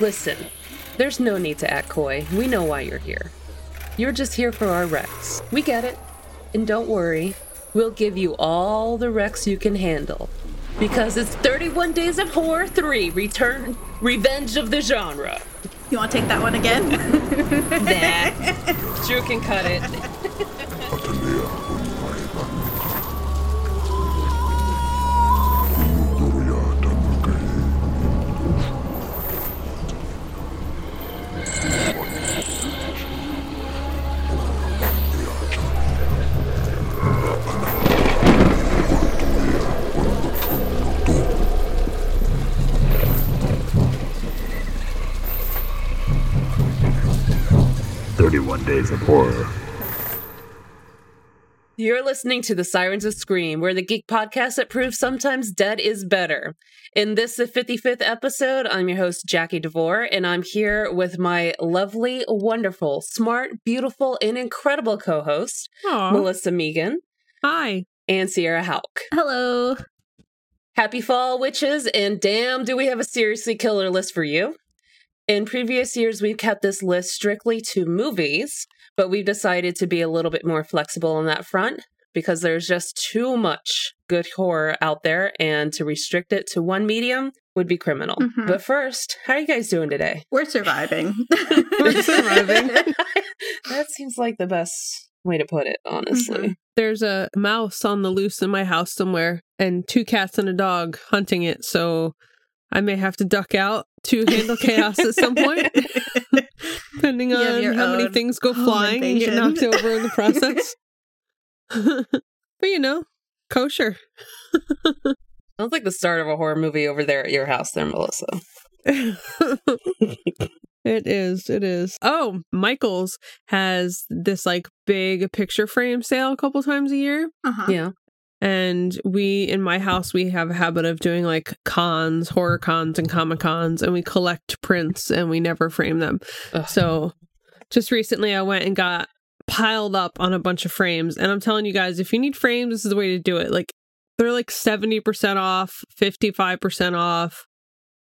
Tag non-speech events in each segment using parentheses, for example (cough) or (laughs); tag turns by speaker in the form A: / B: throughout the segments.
A: Listen, there's no need to act coy. We know why you're here. You're just here for our Rex. We get it. And don't worry, we'll give you all the Rex you can handle. Because it's 31 Days of Horror 3 Return Revenge of the Genre.
B: You want to take that one again? (laughs)
A: nah. Drew can cut it.
C: Horror.
A: You're listening to the Sirens of Scream, where the geek podcast that proves sometimes dead is better. In this, the 55th episode, I'm your host, Jackie DeVore, and I'm here with my lovely, wonderful, smart, beautiful, and incredible co host, Melissa Megan
D: Hi.
A: and Sierra Hauk.
B: Hello.
A: Happy fall, witches, and damn, do we have a seriously killer list for you. In previous years, we've kept this list strictly to movies, but we've decided to be a little bit more flexible on that front because there's just too much good horror out there, and to restrict it to one medium would be criminal.
B: Mhm.
A: But first, how are you guys doing today?
B: We're surviving. (laughs)
D: We're surviving. (laughs)
A: that seems like the best way to put it, honestly.
B: Mhm.
D: There's a mouse on the loose in my house somewhere, and two cats and a dog hunting it. So I may have to duck out to handle chaos at some point, (laughs) depending
B: You
D: on how many things go
B: home
D: flying and get
B: invasion.
D: knocked over in the (laughs) process. (laughs) but you know, kosher. (laughs)
A: Sounds like the start of a horror movie over there at your house, there, Melissa.
D: it is. It is. Oh, Michael's has this like big picture frame sale a couple times a year.
B: uh-huh.
A: Yeah.
D: And we, in my house, we have a habit of doing like cons, horror cons, and comic cons, and we collect prints and we never frame them.
A: Ugh.
D: So just recently, I went and got piled up on a bunch of frames. And I'm telling you guys, if you need frames, this is the way to do it. Like, they're like 70% off, 55% off.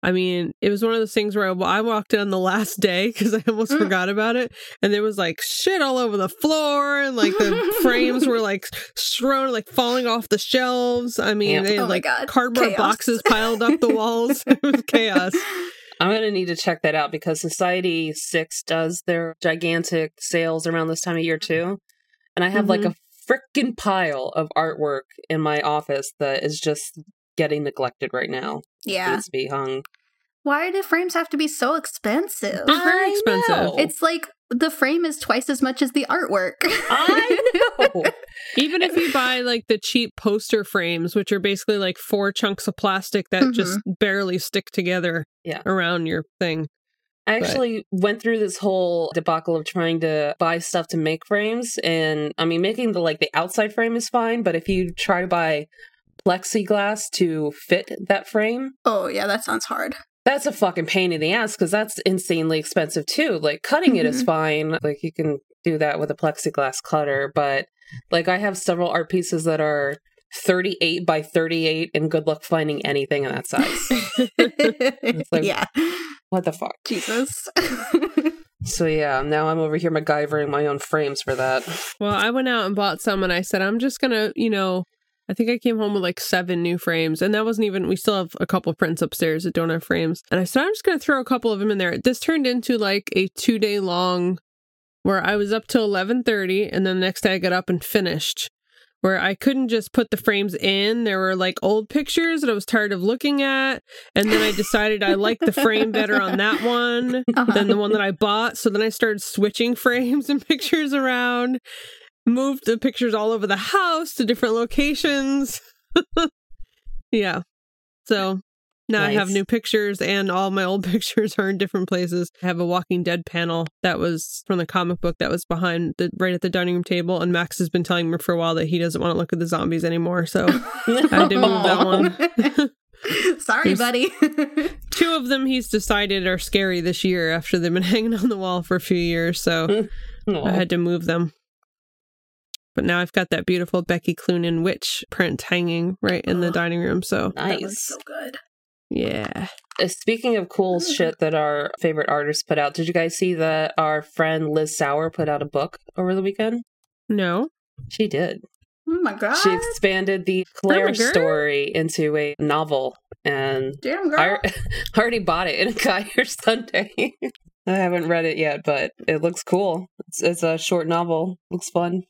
D: I mean, it was one of those things where I, I walked in on the last day because I almost
B: Mm.
D: forgot about it. And there was like shit all over the floor, and like the frames were like thrown, like falling off the shelves. I mean,
A: Yeah.
D: they had
B: Oh
D: like cardboard
B: Chaos.
D: boxes piled up the walls. (laughs) it was chaos.
A: I'm going to need to check that out because Society 6 does their gigantic sales around this time of year too. And I have like a freaking pile of artwork in my office that is just getting neglected right now.
B: Yeah.
A: Needs to be hung.
B: Why do frames have to be so expensive?
D: They're very
A: I
D: expensive.
A: know.
B: It's like the frame is twice as much as the artwork.
A: I (laughs) know.
D: Even if you buy like the cheap poster frames, which are basically like four chunks of plastic that mm-hmm. just barely stick together
A: Yeah.
D: around your thing.
A: I actually went through this whole debacle of trying to buy stuff to make frames and I mean making the like the outside frame is fine, but if you try to buy plexiglass to fit that frame,
B: oh, yeah, that sounds hard.
A: that's a fucking pain in the ass because that's insanely expensive too. Like cutting it is
B: Mhm.
A: fine. Like you can do that with a plexiglass cutter, but like I have several art pieces that are 38 by 38 and good luck finding anything in that size. (laughs) like-
B: yeah.
A: what the fuck?
B: Jesus.
A: So yeah, now I'm over here MacGyvering my own frames for that.
D: Well, I went out and bought some and I said, I'm just going to, you know, I think I came home with like seven new frames. And that wasn't even, we still have a couple of prints upstairs that don't have frames. And I said, I'm just going to throw a couple of them in there. This turned into like a two day long where I was up till 11.30 and then the next day I got up and finished. Where I couldn't just put the frames in. There were like old pictures that I was tired of looking at. And then I decided I liked the frame better on that one (laughs)
B: Uh-huh.
D: than the one that I bought. So then I started switching (laughs) frames and pictures around, moved the pictures all over the house to different locations. (laughs) yeah. So now I have new pictures and all my old (laughs) pictures are in different places. I have a Walking Dead panel that was from the comic book that was behind the right at the dining room table. And Max has been telling me for a while that he doesn't want to look at the zombies anymore. So (laughs) I had to move that one.
B: Sorry,
D: There's-
B: buddy.
D: Two of them he's decided are scary this year after they've been hanging on the wall for a few years. So I had to move them. But now I've got that beautiful Becky Cloonan witch print hanging right in the
B: Oh.
D: dining room. So
B: That was
A: nice.
B: so good.
D: Yeah.
A: Uh, Speaking of cool (laughs) shit that our favorite artists put out, did you guys see that our friend Liz Sauer put out a book over the weekend?
D: No.
A: She did.
B: Oh my god.
A: She expanded the Claire
D: Oh,
A: story into a novel, and
B: Damn girl.
A: I (laughs) I already bought it and it got here Sunday. (laughs) I haven't read it yet, but it looks cool. It's, it's a short novel. Looks fun.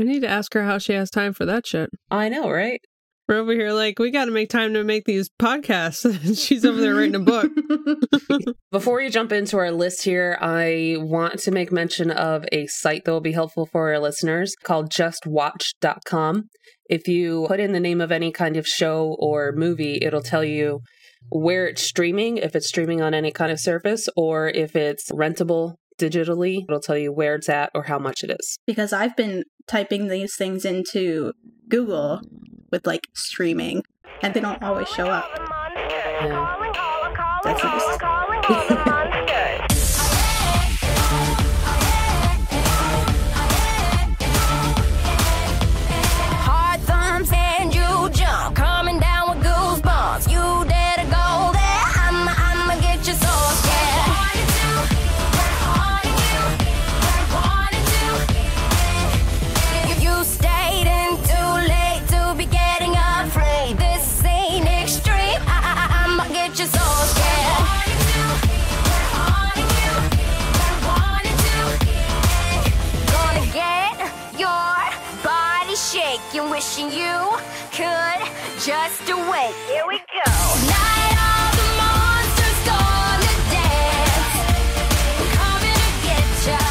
D: I need to ask her how she has time for that shit.
A: I know, right?
D: We're over here like, we got to make time to make these podcasts. (laughs) She's over there writing a book. (laughs) (laughs)
A: Before we jump into our list here, I want to make mention of a site that will be helpful for our listeners called justwatch.com. If you put in the name of any kind of show or movie, it'll tell you where it's streaming, if it's streaming on any kind of service, or if it's rentable digitally, it'll tell you where it's at or how much it is.
B: because I've been typing these things into Google with like streaming and they don't always show up.
A: Yeah.
B: That's nice.
E: Just wait. Here we go. Night of the monsters gonna dance. Coming to get ya.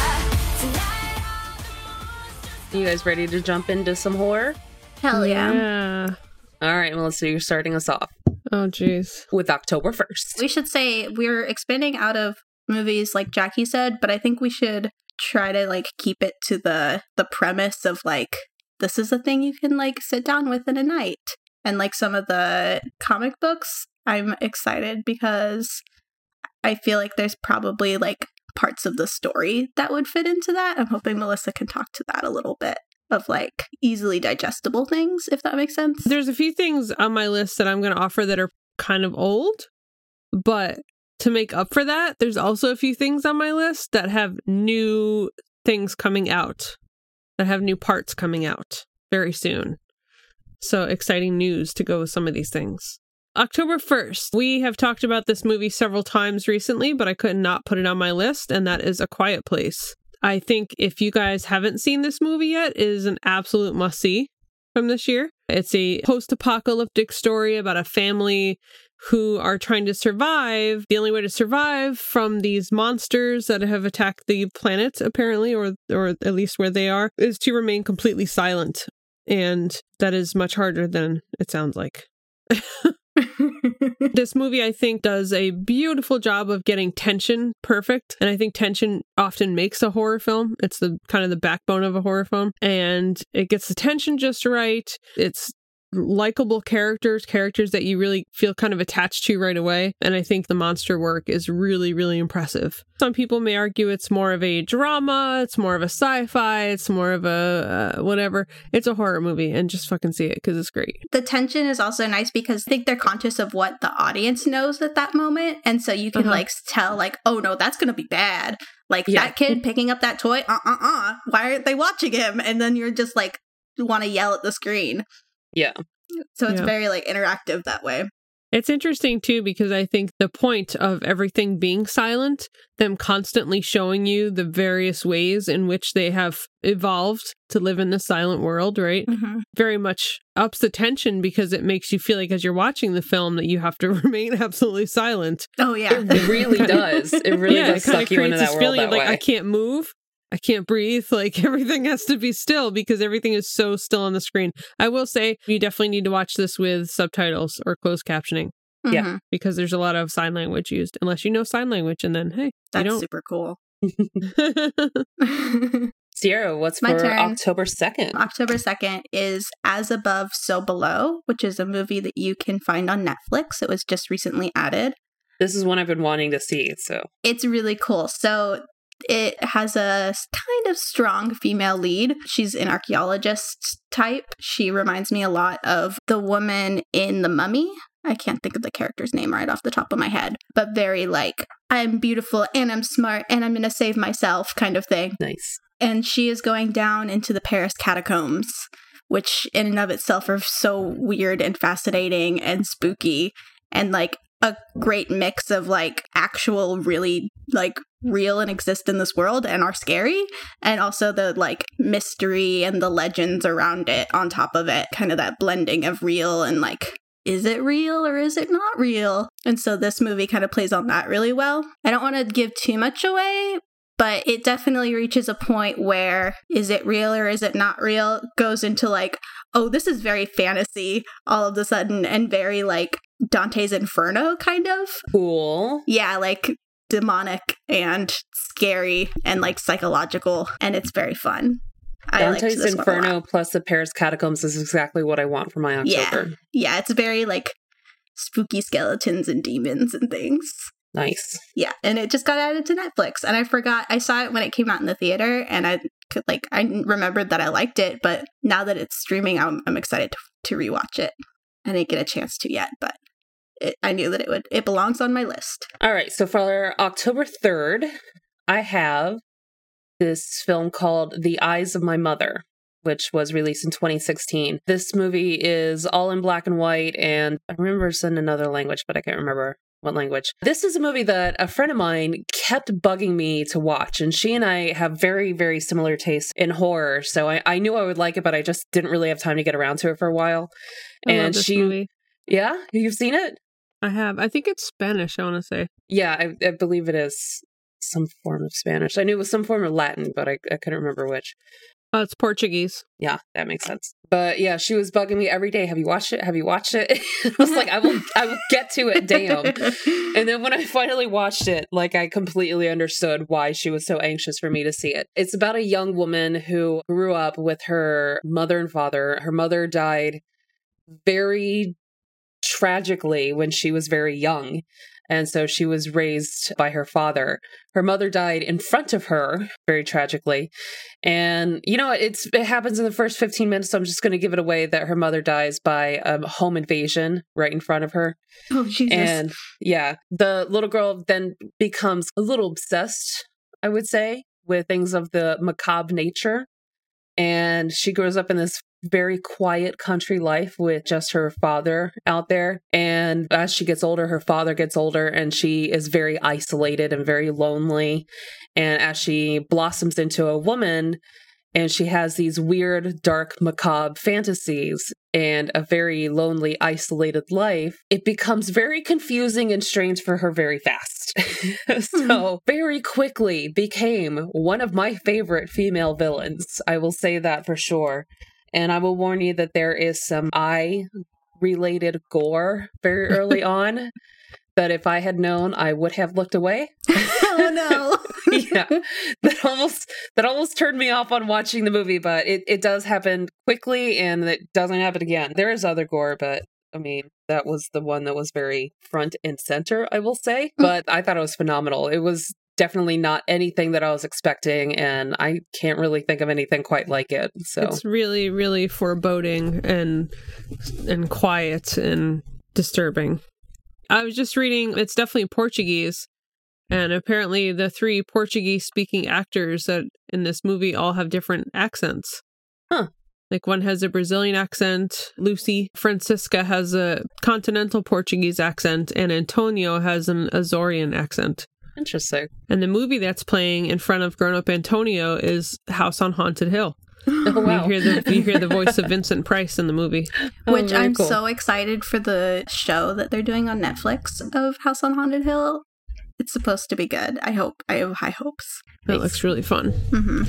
E: Tonight of the monsters.
A: You guys ready to jump into some horror?
B: Hell yeah.
D: Yeah.
A: All right, Melissa, you're starting us off
D: Oh, jeez.
A: with October 1st.
B: We should say we're expanding out of movies like Jackie said, but I think we should try to like keep it to the the premise of like this is a thing you can like sit down with in a night. And like some of the comic books, I'm excited because I feel like there's probably like parts of the story that would fit into that. I'm hoping Melissa can talk to that a little bit of like easily digestible things, if that makes sense.
D: There's a few things on my list that I'm going to offer that are kind of old, but to make up for that, there's also a few things on my list that have new things coming out, that have new parts coming out very soon. So exciting news to go with some of these things. October 1st, we have talked about this movie several times recently, but I could not put it on my list, and that is A Quiet Place. I think if you guys haven't seen this movie yet, it is an absolute must see from this year. It's a post apocalyptic story about a family who are trying to survive. The only way to survive from these monsters that have attacked the planet, apparently, or or at least where they are, is to remain completely silent. And that is much harder than it sounds like. (laughs) This movie, I think, does a beautiful job of getting tension perfect. And I think tension often makes a horror film. It's the kind of the backbone of a horror film. And it gets the tension just right. It's likable characters, characters that you really feel kind of attached to right away. And I think the monster work is really, really impressive. Some people may argue it's more of a drama, it's more of a sci fi, it's more of a uh, whatever. It's a horror movie and just fucking see it because it's great.
B: the tension is also nice because I think they're conscious of what the audience knows at that moment. And so you can
D: Uh-huh.
B: like tell, like, oh no, that's going to be bad. Like
A: Yeah.
B: that kid picking up that toy, uh uh uh. Why aren't they watching him? And then you're just like, you want to yell at the screen.
A: Yeah.
B: So it's
D: Yeah.
B: very like interactive that way.
D: It's interesting too because I think the point of everything being silent, them constantly showing you the various ways in which they have evolved to live in the silent world, right?
B: Mm-hmm.
D: Very much ups the tension because it makes you feel like as you're watching the film that you have to (laughs) remain absolutely silent.
B: Oh yeah.
A: It really (laughs) does. It really
D: yeah,
A: does
D: it kind
A: suck
D: of
A: you into
D: creates
A: that
D: this
A: world
D: feeling
A: that
D: of like
A: way.
D: I can't move. I can't breathe. (laughs) Like everything has to be still because everything is so still on the screen. I will say you definitely need to watch this with subtitles or closed captioning
A: Yeah.
B: Mhm.
D: because there's a lot of sign language used unless you know sign language and then hey
B: That's
D: you don't
B: super cool. (laughs) (laughs)
A: Sierra, what's
B: My
A: for
B: turn.
A: October 2nd?
B: October 2nd is As Above, So Below, which is a movie that you can find on Netflix. It was just recently added.
A: This is one I've been wanting to see. So,
B: It's really cool. So it has a kind of strong female lead. She's an archaeologist type. She reminds me a lot of the woman in The Mummy. I can't think of the character's name right off the top of my head, but very like, I'm beautiful and I'm smart and I'm going to save myself kind of thing.
A: Nice.
B: And she is going down into the Paris catacombs, which in and of itself are so weird and fascinating and spooky and like a great mix of like actual, really like real and exist in this world and are scary and also the like mystery and the legends around it on top of it kind of that blending of real and like is it real or is it not real? And so this movie kind of plays on that really well. I don't want to give too much away but it definitely reaches a point where is it real or is it not real goes into like oh this is very fantasy all of a sudden and very like dante's inferno kind of
A: Cool.
B: yeah, like demonic and scary and like psychological, and it's very fun.
A: Dante's
B: this one a.
A: Inferno plus the Paris Catacombs is exactly what I want for my October.
B: Yeah, it's very like spooky skeletons and demons and things.
A: Nice.
B: Yeah, and it just got added to Netflix, and I forgot I saw it when it came out in the theater, and I could like I remembered that I liked it, but now that it's streaming, I'm I'm excited to, to rewatch it. I didn't get a chance to yet, but it, I knew that it would it belongs on my list.
A: All right. So for October 3rd, I have this film called The Eyes of My Mother, which was released in 2016. This movie is all in black and white, and I remember it's in another language, but I can't remember what language. This is a movie that a friend of mine kept bugging me to watch, and she and I have very, very similar tastes in horror. So I, I knew I would like it, but I just didn't really have time to get around to it for a while.
D: I
A: and she,
D: movie.
A: yeah, you've seen it?
D: I have. I think it's Spanish. I want to say.
A: Yeah, I, I believe it is some form of Spanish. I knew it was some form of Latin, but I, I couldn't remember which.
D: Oh, it's Portuguese.
A: Yeah, that makes sense. But yeah, she was bugging me every day. Have you watched it? Have you watched it? (laughs) I was like, I will, I will get to it. Damn. (laughs) And then when I finally watched it, like I completely understood why she was so anxious for me to see it. It's about a young woman who grew up with her mother and father. Her mother died very tragically when she was very young. And so she was raised by her father. Her mother died in front of her, very tragically. And you know, it's it happens in the first 15 minutes, so I'm just going to give it away that her mother dies by a home invasion right in front of her.
B: oh Jesus!
A: And yeah, the little girl then becomes a little obsessed, I would say, with things of the macabre nature. And she grows up in this very quiet country life with just her father out there. And as she gets older, her father gets older and she is very isolated and very lonely. And as she blossoms into a woman, and she has these weird, dark, macabre fantasies and a very lonely, isolated life, it becomes very confusing and strange for her very fast. (laughs) so, hmm. very quickly became one of my favorite female villains. I will say that for sure. And I will warn you that there is some eye related gore very early (laughs) on. That if I had known, I would have looked away. (laughs)
B: oh no! (laughs)
A: yeah, that almost that almost turned me off on watching the movie, but it, it does happen quickly and it doesn't happen again. There is other gore, but I mean that was the one that was very front and center, I will say. Mm. But I thought it was phenomenal. It was definitely not anything that I was expecting, and I can't really think of anything quite like it. So
D: It's really, really foreboding and and quiet and disturbing. I was just reading. It's definitely Portuguese, and apparently the three Portuguese-speaking actors that in this movie all have different accents.
A: Huh.
D: Like one has a Brazilian accent, Lucy. Francisca has a continental Portuguese accent, and Antonio has an Azorean accent.
A: interesting.
D: And the movie that's playing in front of grown up Antonio is House on Haunted Hill. (laughs)
A: Oh wow!
D: You hear the you hear the voice of Vincent Price in the movie.
A: Oh,
B: Which
A: very
B: I'm
A: cool.
B: so excited for the show that they're doing on Netflix of House on Haunted Hill. It's supposed to be good. I hope. I have high hopes.
D: That looks really fun.
B: hmm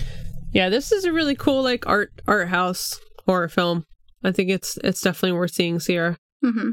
D: Yeah, this is a really cool like art art house horror film. I think it's it's definitely worth seeing, Sierra.
B: hmm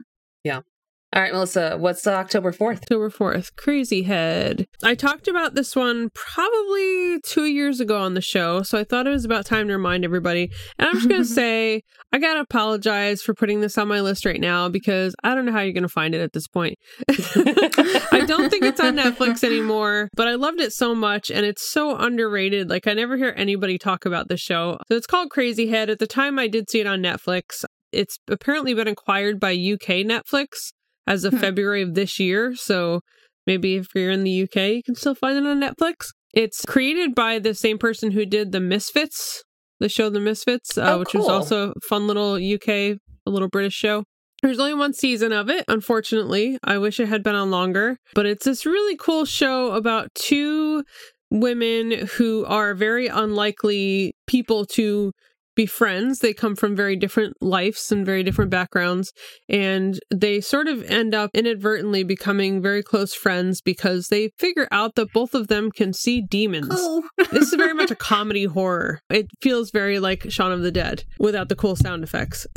A: All right, Melissa, what's October fourth?
D: October 4th, Crazy Head. I talked about this one probably two years ago on the show, so I thought it was about time to remind everybody. And I'm just going (laughs) to say, I got to apologize for putting this on my list right now because I don't know how you're going to find it at this point. (laughs) I don't think it's on Netflix anymore, but I loved it so much and it's so underrated. Like, I never hear anybody talk about the show. So it's called Crazy Head. At the time I did see it on Netflix, it's apparently been acquired by UK Netflix as of
B: Hmm.
D: February of this year. So maybe if you're in the UK, you can still find it on Netflix. It's created by the same person who did The Misfits, the show The Misfits, uh,
A: Oh,
D: which was also a fun little UK, a little British show. There's only one season of it, unfortunately. I wish it had been on longer, but it's this really cool show about two women who are very unlikely people to be friends. They come from very different lives and very different backgrounds, and they sort of end up inadvertently becoming very close friends because they figure out that both of them can see demons
B: Oh.
D: this is very much a (laughs) comedy horror. It feels very like Shaun of the Dead without the cool sound effects. (laughs)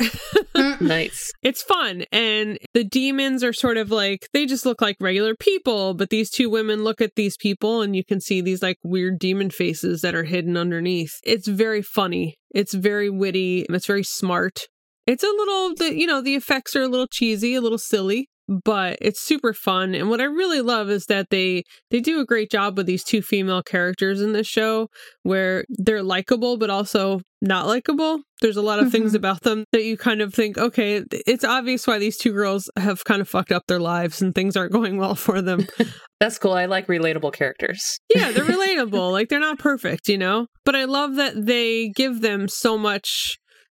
D: Mm.
A: Nice.
D: it's fun. And the demons are sort of like, they just look like regular people, but these two women look at these people and you can see these like weird demon faces that are hidden underneath. It's very funny. It's very witty. It's very smart. It's a little, the, you know, the effects are a little cheesy, a little silly, but it's super fun. And what I really love is that they they do a great job with these two female characters in this show where they're likable but also not likable. There's a lot of things
B: Mhm.
D: about them that you kind of think, okay, it's obvious why these two girls have kind of fucked up their lives and things aren't going well for them. (laughs)
A: That's cool. I like relatable characters.
D: yeah, they're (laughs) relatable. like they're not perfect, you know? But I love that they give them so much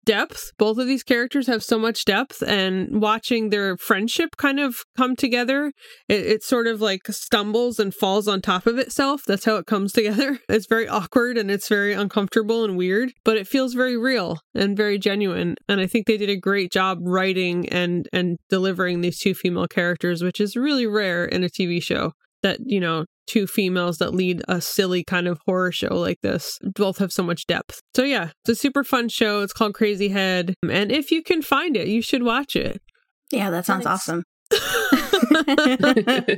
D: depth. Both of these characters have so much depth, and watching their friendship kind of come together, it, it sort of like stumbles and falls on top of itself. That's how it comes (laughs) together. It's very awkward and it's very uncomfortable and weird, but it feels very real and very genuine. And I think they did a great job writing and and delivering these two female characters, which is really rare in a TV show that you know two females that lead a silly kind of horror show like this. Both have so much depth. So yeah it's a super fun show. It's called crazy head. And if you can find it you should watch it.
B: Yeah, that sounds
A: Nice.
B: awesome. (laughs) (laughs)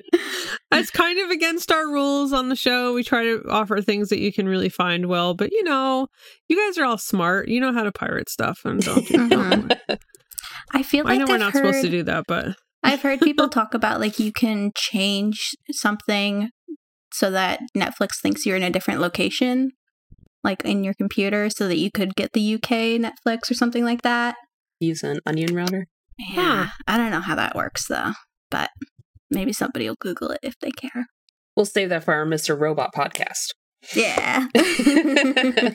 D: it's kind of against our rules on the show. We try to offer things that you can really find well but you know you guys are all smart. You know how to pirate stuff and don't do
B: Mhm. I feel like
D: i know we're
B: I've
D: not
B: heard,
D: supposed to do that but
B: I've heard people talk about like you can change something so that Netflix thinks you're in a different location, like in your computer, so that you could get the UK Netflix or something like that.
A: Use an onion router.
B: Yeah, I don't know how that works though, but maybe somebody will Google it if they care.
A: We'll save that for our Mr. Robot podcast.
B: Yeah. (laughs)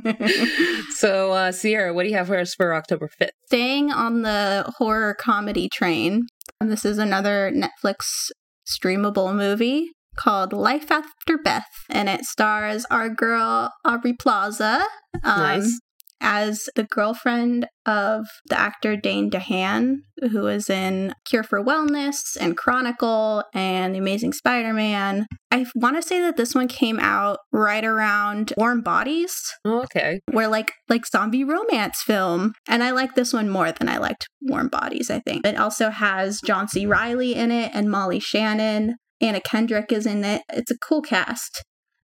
B: (laughs)
A: so, uh, Sierra, what do you have for us for October 5th?
B: Staying on the horror comedy train, this is another Netflix streamable movie called Life After Beth, and it stars our girl Aubrey Plaza um,
A: Nice.
B: as the girlfriend of the actor Dane DeHaan, who is in Cure for Wellness and Chronicle and The Amazing Spider Man. I want to say that this one came out right around Warm Bodies
A: Oh, okay.
B: where like like zombie romance film and i like this one more than i liked warm bodies i think it also has john c reilly in it and molly shannon anna kendrick is in it. It's a cool cast.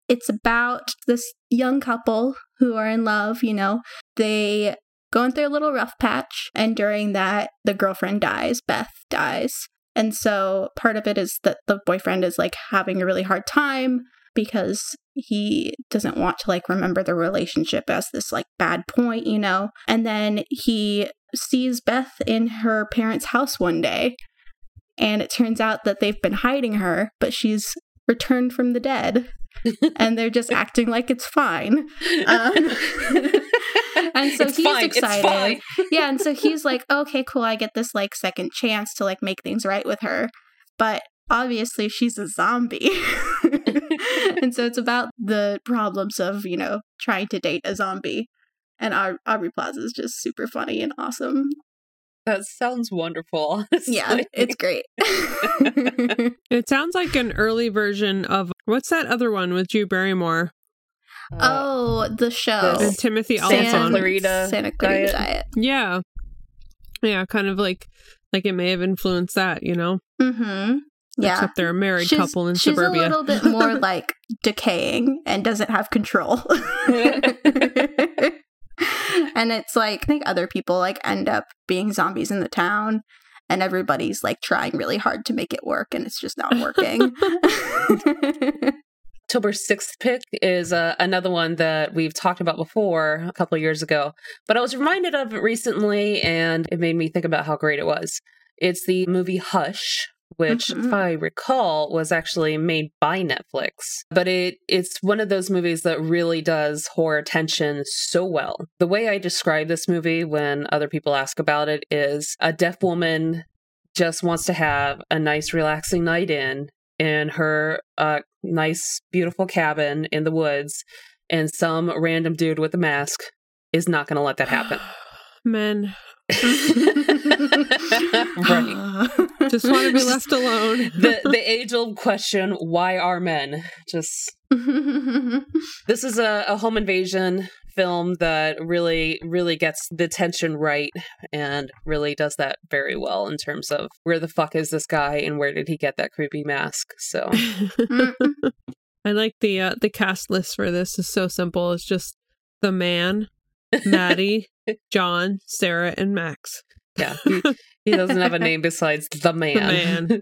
B: It's about this young couple who are in love you know. They going through a little rough patch and during that the girlfriend dies beth dies. And so part of it is that the boyfriend is like having a really hard time because he doesn't want to like remember the relationship as this like bad point, you know. And then he sees Beth in her parents' house one day, and it turns out that they've been hiding her, but she's returned from the dead, (laughs) and they're just acting like it's fine. Um, (laughs) and so
A: it's
B: he's
A: fine.
B: excited. Yeah, and so he's like, okay, cool, I get this like second chance to like make things right with her. But obviously she's a zombie. (laughs) and so it's about the problems of, you know, trying to date a zombie. And Au- Aubrey Plaza is just super funny and awesome.
A: That sounds wonderful. (laughs)
B: Yeah, it's great. (laughs) (laughs)
D: it sounds like an early version of what's that other one with drew barrymore
A: Uh,
B: oh, the show.
A: This-
D: and timothy
A: Santa
D: Olyphant.
A: Clarita
B: Santa Clarita
A: Diet.
B: Diet.
D: Yeah. Yeah, kind of like like it may have influenced that, you know?
B: Mm-hmm. Yeah.
D: Except they're a married
B: she's,
D: couple in
B: she's
D: suburbia.
B: a little bit more like decaying and doesn't have control. And it's like I think other people like end up being zombies in the town and everybody's like trying really hard to make it work and it's just not working. (laughs)
A: October 6th pick is uh, another one that we've talked about before a couple years ago, but I was reminded of it recently and it made me think about how great it was. It's the movie Hush, which if
B: Mhm.
A: I recall was actually made by Netflix. But it it's one of those movies that really does horror tension so well. The way I describe this movie when other people ask about it is a deaf woman just wants to have a nice relaxing night in in her uh, nice beautiful cabin in the woods and some random dude with a mask is not going to let that happen. (sighs)
D: Men (laughs)
A: right.
D: just want to be left alone. (laughs)
A: the the age old question why are men just (laughs) this is a, a home invasion film that really really gets the tension right and really does that very well in terms of where the fuck is this guy and where did he get that creepy mask so
D: I like the uh, the cast list for this is so simple. It's just the man, Maddie, (laughs) John, Sarah, and Max.
A: yeah he, he doesn't have a name besides the man (laughs) The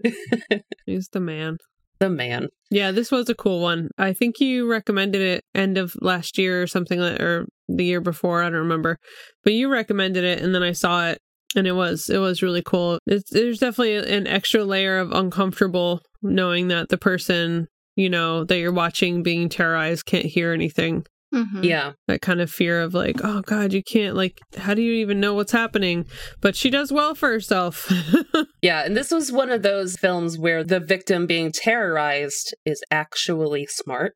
D: man. (laughs) He's the man.
A: the man
D: Yeah, this was a cool one. I think you recommended it end of last year or something or the year before. I don't remember, but you recommended it, and then I saw it, and it was it was really cool. It's, there's definitely an extra layer of uncomfortable knowing that the person you know that you're watching being terrorized can't hear anything.
B: Mhm.
A: yeah
D: That kind of fear of like, oh god, you can't like, how do you even know what's happening? But she does well for herself. (laughs)
A: yeah and this was one of those films where the victim being terrorized is actually smart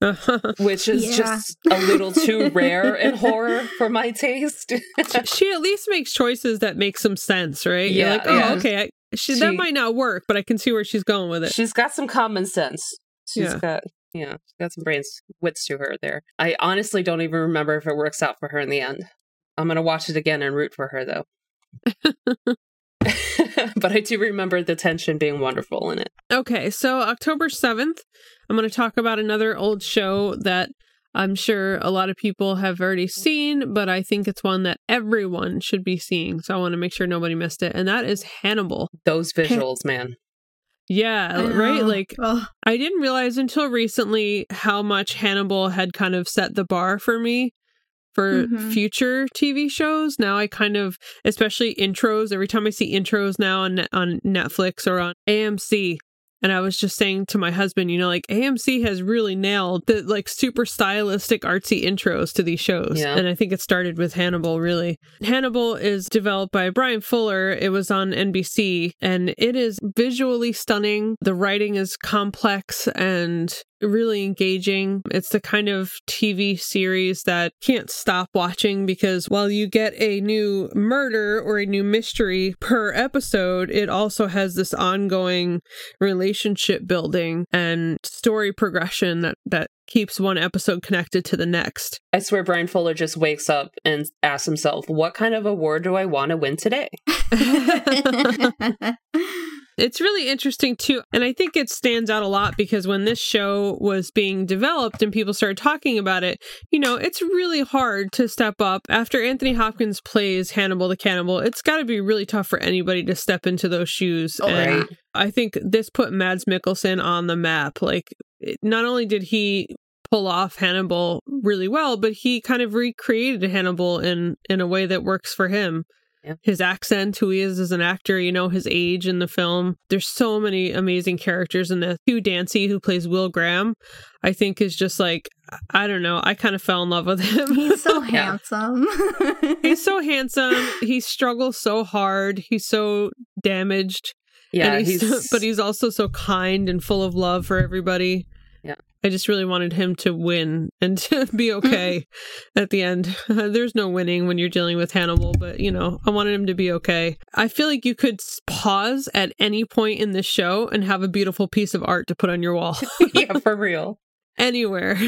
A: (laughs) which is
B: Yeah.
A: just a little too rare in (laughs) horror for my taste.
D: she at least makes choices that make some sense, right? You're
A: Yeah,
D: like, oh,
A: yeah.
D: okay, I, she, that might not work, but I can see where she's going with it.
A: She's got some common sense. She's
D: Yeah.
A: got yeah, she's got some brains wits to her there. I honestly don't even remember if it works out for her in the end. I'm gonna watch it again and root for her though. (laughs) (laughs) but I do remember the tension being wonderful in it.
D: Okay, so October 7th, I'm going to talk about another old show that I'm sure a lot of people have already seen, but I think it's one that everyone should be seeing. So I want to make sure nobody missed it. And that is Hannibal.
A: Those visuals, man.
D: Yeah, right? Like,
B: Ugh.
D: I didn't realize until recently how much Hannibal had kind of set the bar for me for
B: Mhm.
D: future TV shows. Now I kind of, especially intros, every time I see intros now on on Netflix or on AMC, and I was just saying to my husband, you know, like AMC has really nailed the like super stylistic artsy intros to these shows.
A: Yeah.
D: And I think it started with Hannibal really. Hannibal is developed by Bryan Fuller. It was on NBC and it is visually stunning. The writing is complex and really engaging. It's the kind of TV series that can't stop watching because while you get a new murder or a new mystery per episode, it also has this ongoing relationship building and story progression that that keeps one episode connected to the next.
A: I swear Bryan Fuller just wakes up and asks himself, What kind of award do I want to win today? (laughs)
D: It's really interesting too. And I think it stands out a lot because when this show was being developed and people started talking about it, you know, it's really hard to step up. After Anthony Hopkins plays Hannibal the Cannibal, it's got to be really tough for anybody to step into those shoes.
B: Oh,
D: and
A: Right.
D: I think this put Mads Mikkelsen on the map. Like, it- not only did he pull off Hannibal really well, but he kind of recreated Hannibal in in a way that works for him.
A: Yeah.
D: His accent, who he is as an actor, you know, his age in the film. There's so many amazing characters in this. Hugh Dancy, who plays Will Graham, I think is just like I don't know. I kind of fell in love with him.
B: He's so (laughs) handsome.
D: He's so handsome. He struggles so hard. He's so damaged.
A: Yeah,
D: he's,
A: he's,
D: but he's also so kind and full of love for everybody.
A: Yeah.
D: I just really wanted him to win and (laughs) to be okay (laughs) at the end. (laughs) There's no winning when you're dealing with Hannibal, but you know, I wanted him to be okay. I feel like you could pause at any point in this show and have a beautiful piece of art to put on your wall.
A: yeah, for real.
D: Anywhere.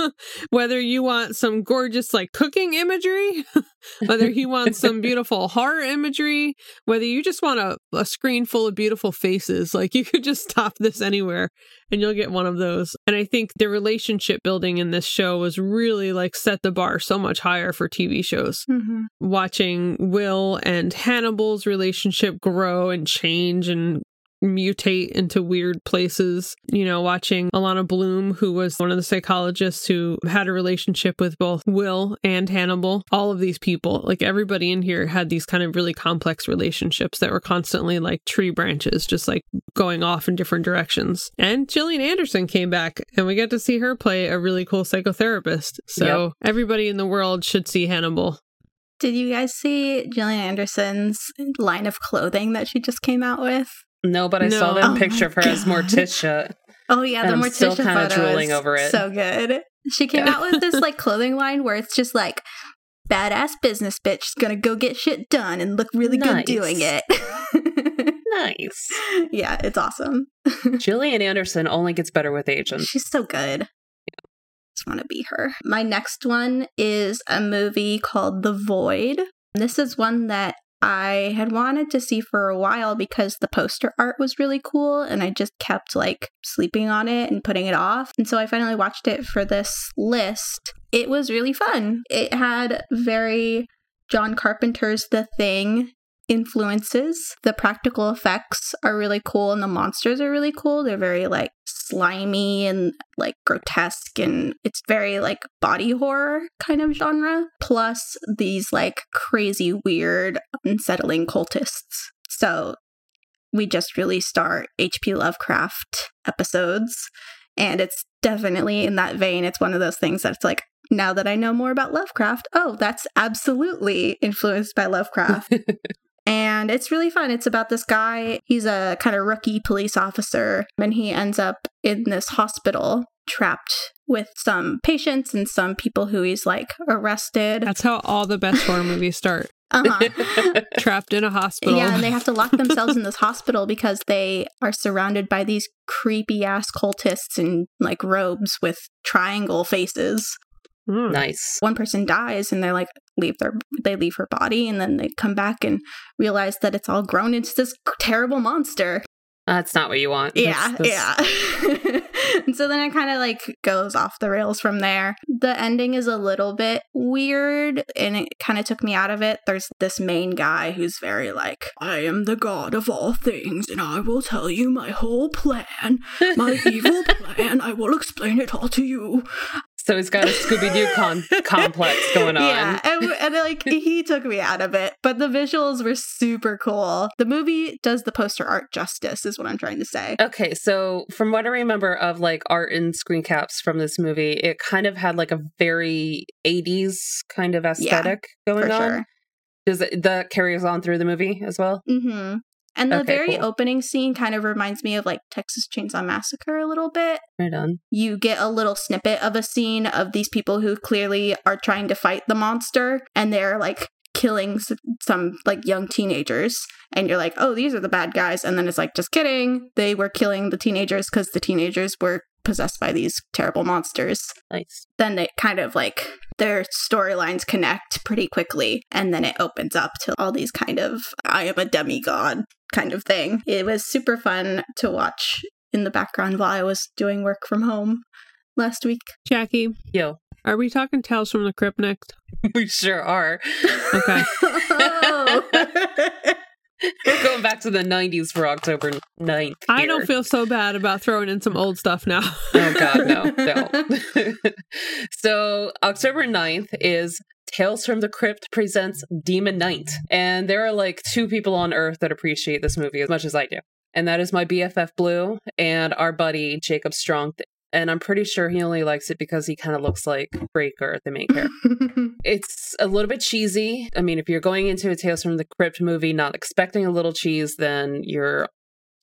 D: (laughs) whether you want some gorgeous like cooking imagery, (laughs) whether you want some (laughs) beautiful horror imagery, whether you just want a, a screen full of beautiful faces, like you could just stop this anywhere and you'll get one of those. And I think the relationship building in this show was really like set the bar so much higher for TV shows.
B: Mhm.
D: Watching Will and Hannibal's relationship grow and change and mutate into weird places. You know, watching Alana Bloom, who was one of the psychologists who had a relationship with both Will and Hannibal. All of these people, like everybody in here, had these kind of really complex relationships that were constantly like tree branches, just like going off in different directions. And Gillian Anderson came back, and we got to see her play a really cool psychotherapist. So
A: Yep.
D: everybody in the world should see Hannibal.
B: Did you guys see Gillian Anderson's line of clothing that she just came out with?
A: No, but I saw that
B: Oh
A: picture of her as Morticia.
B: Oh yeah, the
A: I'm
B: Morticia
A: still
B: photo
A: drooling
B: is
A: over it.
B: So good. She came
A: Yeah.
B: out with this like clothing line where it's just like badass business bitch is gonna go get shit done and look really
A: Nice.
B: good doing it. (laughs)
A: Nice.
B: yeah, it's awesome.
A: Gillian Anderson only gets better with age. and
B: She's so good. Just want to be her. My next one is a movie called The Void. This is one that I had wanted to see for a while because the poster art was really cool and I just kept like sleeping on it and putting it off. And so I finally watched it for this list. It was really fun. It had very John Carpenter's The Thing influences. The practical effects are really cool and the monsters are really cool. They're very like slimy and like grotesque and it's very like body horror kind of genre. Plus these like crazy, weird, unsettling cultists. So we just released our H.P. Lovecraft episodes and it's definitely in that vein. It's one of those things that's like now that I know more about Lovecraft, oh, that's absolutely influenced by Lovecraft. (laughs) and it's really fun. It's about this guy. He's a kind of rookie police officer, and he ends up in this hospital trapped with some patients and some people who he's like arrested.
D: That's how all the best horror movies start. (laughs)
B: Uh-huh. (laughs)
D: Trapped in a hospital.
B: Yeah, and they have to lock themselves in (laughs) this hospital because they are surrounded by these creepy ass cultists in like robes with triangle faces.
D: Mm.
A: nice.
B: One person dies and they're like leave their they leave her body and then they come back and realize that it's all grown into this terrible monster.
A: That's not what you want.
B: Yeah,
A: That's- that's-
B: yeah. (laughs) and so then it kind of like goes off the rails from there. The ending is a little bit weird and it kind of took me out of it. There's this main guy who's very like, I am the god of all things and I will tell you my whole plan, my (laughs) evil plan. I will explain it all to you.
A: So he's got a Scooby Doo con- (laughs) complex going on.
B: Yeah, and, (laughs) and like he took me out of it, but the visuals were super cool. The movie does the poster art justice, is what I'm trying to say.
A: Okay, so from what I remember of like art and screen caps from this movie, it kind of had like a very 80s kind of aesthetic going
B: For
A: on.
B: sure.
A: Does it, that carries on through the movie as well?
B: hmm And the
A: Okay,
B: very
A: cool.
B: opening scene kind of reminds me of like Texas Chainsaw Massacre a little bit.
A: Right on.
B: You get a little snippet of a scene of these people who clearly are trying to fight the monster and they're like killing some like young teenagers and you're like oh these are the bad guys and then it's like just kidding they were killing the teenagers because the teenagers were possessed by these terrible monsters
A: Nice.
B: then they kind of like their storylines connect pretty quickly and then it opens up to all these kind of i am a demigod kind of thing it was super fun to watch in the background while i was doing work from home last week
D: Jackie,
A: Yo,
D: are we talking Tales from the Crypt next? (laughs)
A: we sure are.
D: Okay. (laughs)
A: We're going back to the 90s for October 9th.
D: I don't feel so bad about throwing in some old stuff now.
A: Oh god, no, (laughs) no. so October 9th is Tales from the Crypt presents Demon Knight. And there are like two people on earth that appreciate this movie as much as I do. And that is my BFF Blue and our buddy Jacob Strong. And I'm pretty sure he only likes it because he kind of looks like Brayker, the main character. (laughs) It's a little bit cheesy. I mean, if you're going into a Tales from the Crypt movie not expecting a little cheese, then you're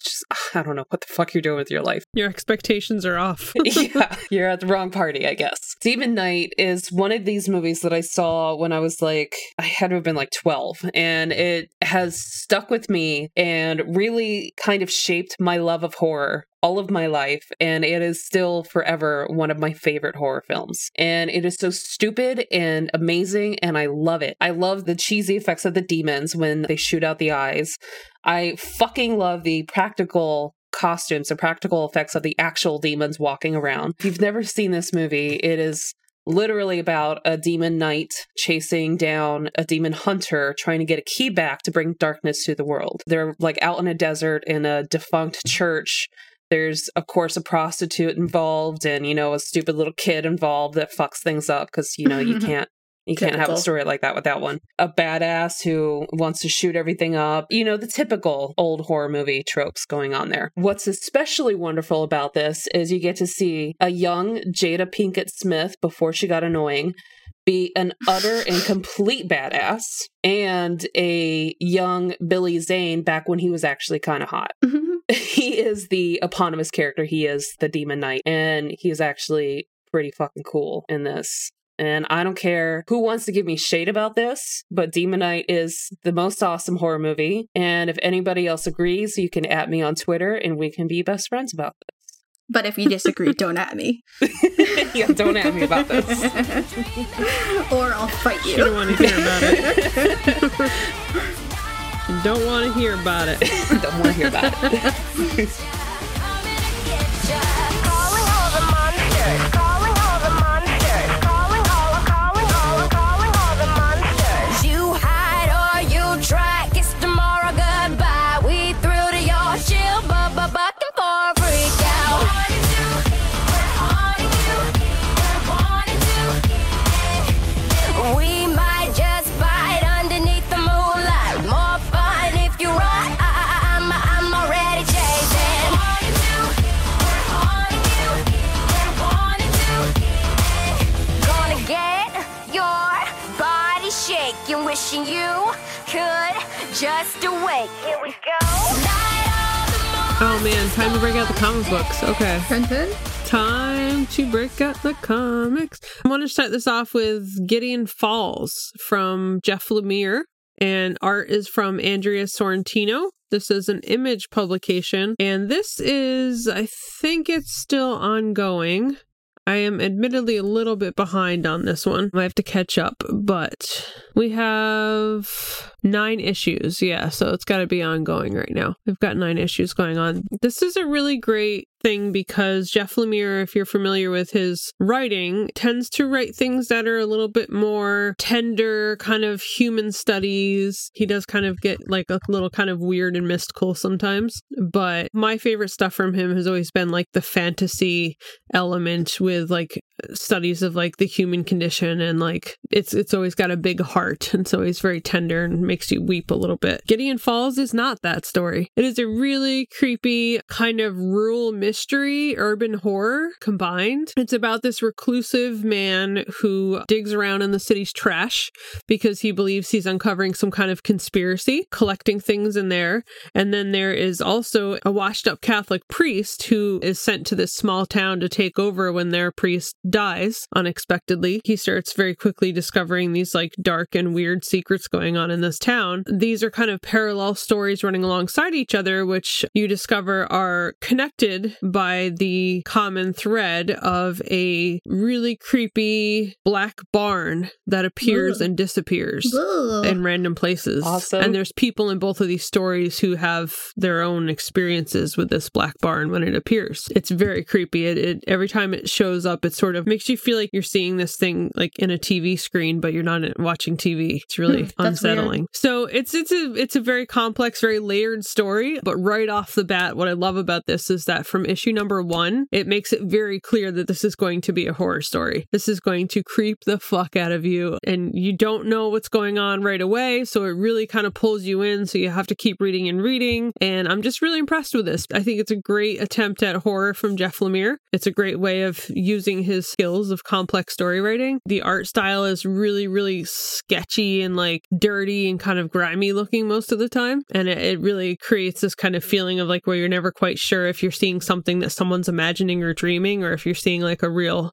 A: just, (laughs) I don't know what the fuck you're doing with your life.
D: Your expectations are off. (laughs)
A: yeah, (laughs) you're at the wrong party, I guess. Demon Knight is one of these movies that I saw when I was like, I had to have been like 12, and it has stuck with me and really kind of shaped my love of horror all of my life, and it is still forever one of my favorite horror films. And it is so stupid and amazing, and I love it. I love the cheesy effects of the demons when they shoot out the eyes. I fucking love the practical costumes the practical effects of the actual demons walking around. If you've never seen this movie, it is literally about a demon knight chasing down a demon hunter trying to get a key back to bring darkness to the world. They're like out in a desert in a defunct church. There's, of course, a prostitute involved and, you know, a stupid little kid involved that fucks things up because, you know, you (laughs) can't you can't have a story like that without one. A badass who wants to shoot everything up. You know, the typical old horror movie tropes going on there. What's especially wonderful about this is you get to see a young Jada Pinkett Smith before she got annoying be an utter and (laughs) complete badass and a young Billy Zane back when he was actually kind of hot. (laughs) Mm-hmm. he is the eponymous character. He is the Demon Knight and he is actually pretty fucking cool in this. And I don't care who wants to give me shade about this, but Demon Knight is the most awesome horror movie. And if anybody else agrees, you can at me on Twitter and we can be best friends about this.
B: But if you disagree, (laughs) don't at me. (laughs)
A: yeah, don't at me about this. (laughs)
B: or I'll fight
D: You don't want to hear about it. You don't want to hear about it.
A: don't want to hear about it.
E: Just awake. Here we go. Night of the moon.
D: Oh man, time to break out the comic books. Okay.
B: Dun, dun.
D: Time to break out the comics. I want to start this off with Gideon Falls from Jeff Lemire, and art is from Andrea Sorrentino. This is an image publication, and this is, I think it's still ongoing. I am admittedly a little bit behind on this one. I have to catch up, but we have nine issues. Yeah, so it's got to be ongoing right now. We've got nine issues going on. This is a really great thing because Jeff Lemire, if you're familiar with his writing, tends to write things that are a little bit more tender, kind of human studies. He does kind of get like a little kind of weird and mystical sometimes. But my favorite stuff from him has always been like the fantasy element with like studies of like the human condition and like it's it's always got a big heart (laughs) and so he's very tender and makes you weep a little bit. Gideon Falls is not that story. It is a really creepy kind of rural mystery, urban horror combined. It's about this reclusive man who digs around in the city's trash because he believes he's uncovering some kind of conspiracy, collecting things in there. And then there is also a washed up Catholic priest who is sent to this small town to take over when their priest dies unexpectedly. He starts very quickly discovering these like dark and weird secrets going on in this town. These are kind of parallel stories running alongside each other, which you discover are connected by the common thread of a really creepy black barn that appears
B: Ugh.
D: and disappears
B: Ugh.
D: in random places.
A: Awesome.
D: And there's people in both of these stories who have their own experiences with this black barn when it appears. It's very creepy. It, it every time it shows up, it sort of makes you feel like you're seeing this thing like in a TV screen, but you're not watching TV. It's really
B: Hmm, that's weird.
D: unsettling. So it's it's a it's a very complex, very layered story. But right off the bat, what I love about this is that from issue number one, it makes it very clear that this is going to be a horror story. This is going to creep the fuck out of you, and you don't know what's going on right away. So it really kind of pulls you in. So you have to keep reading and reading. And I'm just really impressed with this. I think it's a great attempt at horror from Jeff Lemire. It's a great way of using his skills of complex story writing. The art style is really, really sketchy and like dirty and kind of grimy looking most of the time. And it, it really creates this kind of feeling of like where you're never quite sure if you're seeing something that someone's imagining or dreaming or if you're seeing like a real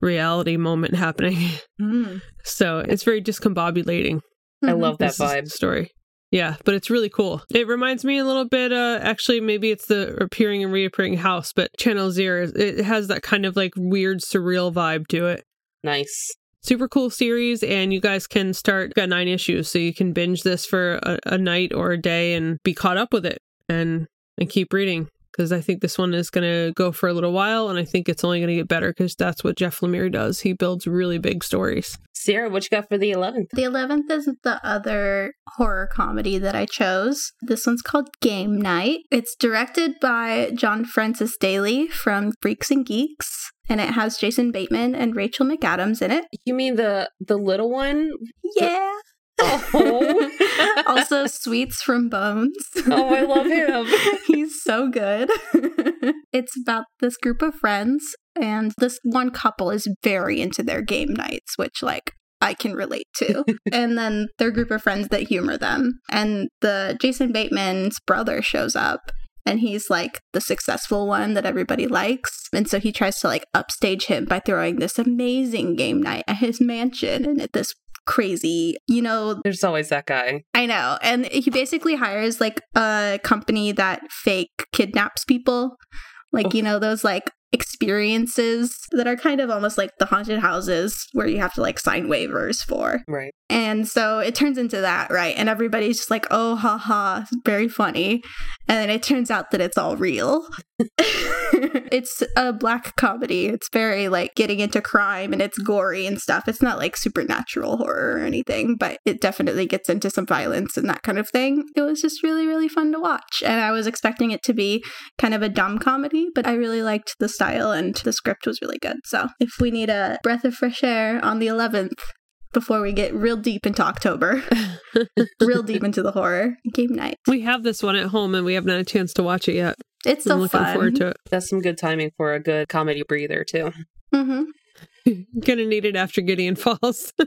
D: reality moment happening. (laughs)
B: Mm.
D: So it's very discombobulating
A: I love that vibe.
D: story. Yeah, but it's really cool. It reminds me a little bit. Uh, actually, maybe it's the appearing and reappearing house, but Channel Zero. It has that kind of like weird, surreal vibe to it.
A: Nice.
D: Super cool series, and you guys can start. Got nine issues, so you can binge this for a, a night or a day and be caught up with it, and and keep reading. Because I think this one is going to go for a little while, and I think it's only going to get better because that's what Jeff Lemire does. He builds really big stories.
A: Sarah, what you got for the 11th?
B: The 11th is the other horror comedy that I chose. This one's called Game Night. It's directed by John Francis Daly from Freaks and Geeks, and it has Jason Bateman and Rachel McAdams in it.
A: You mean the the little one?
B: Yeah.
A: Oh. (laughs) (laughs)
B: also, Sweets from Bones.
A: Oh, I love (laughs) him.
B: He's so good. it's about this group of friends, and this one couple is very into their game nights, which, like, I can relate to. and then their group of friends that humor them. And the Jason Bateman's brother shows up and he's like the successful one that everybody likes. And so he tries to like upstage him by throwing this amazing game night at his mansion and at this crazy, you know,
A: There's always that guy.
B: I know. And he basically hires like a company that fake kidnaps people. Like, you know, those like experiences that are kind of almost like the haunted houses where you have to like sign waivers for.
A: Right.
B: And so it turns into that, right? And everybody's just like, oh, ha ha, very funny. And then it turns out that it's all real. (laughs) it's a black comedy. It's very like getting into crime and it's gory and stuff. It's not like supernatural horror or anything, but it definitely gets into some violence and that kind of thing. It was just really, really fun to watch. And I was expecting it to be kind of a dumb comedy, but I really liked the style and the script was really good. So if we need a breath of fresh air on the 11th, before we get real deep into October, (laughs) real deep into the horror game night.
D: We have this one at home and we haven't had a chance to watch it yet.
B: It's
D: I'm looking
B: fun.
D: forward to it.
A: That's some good timing for a good comedy breather, too.
B: hmm (laughs)
D: Gonna need it after Gideon Falls. (laughs)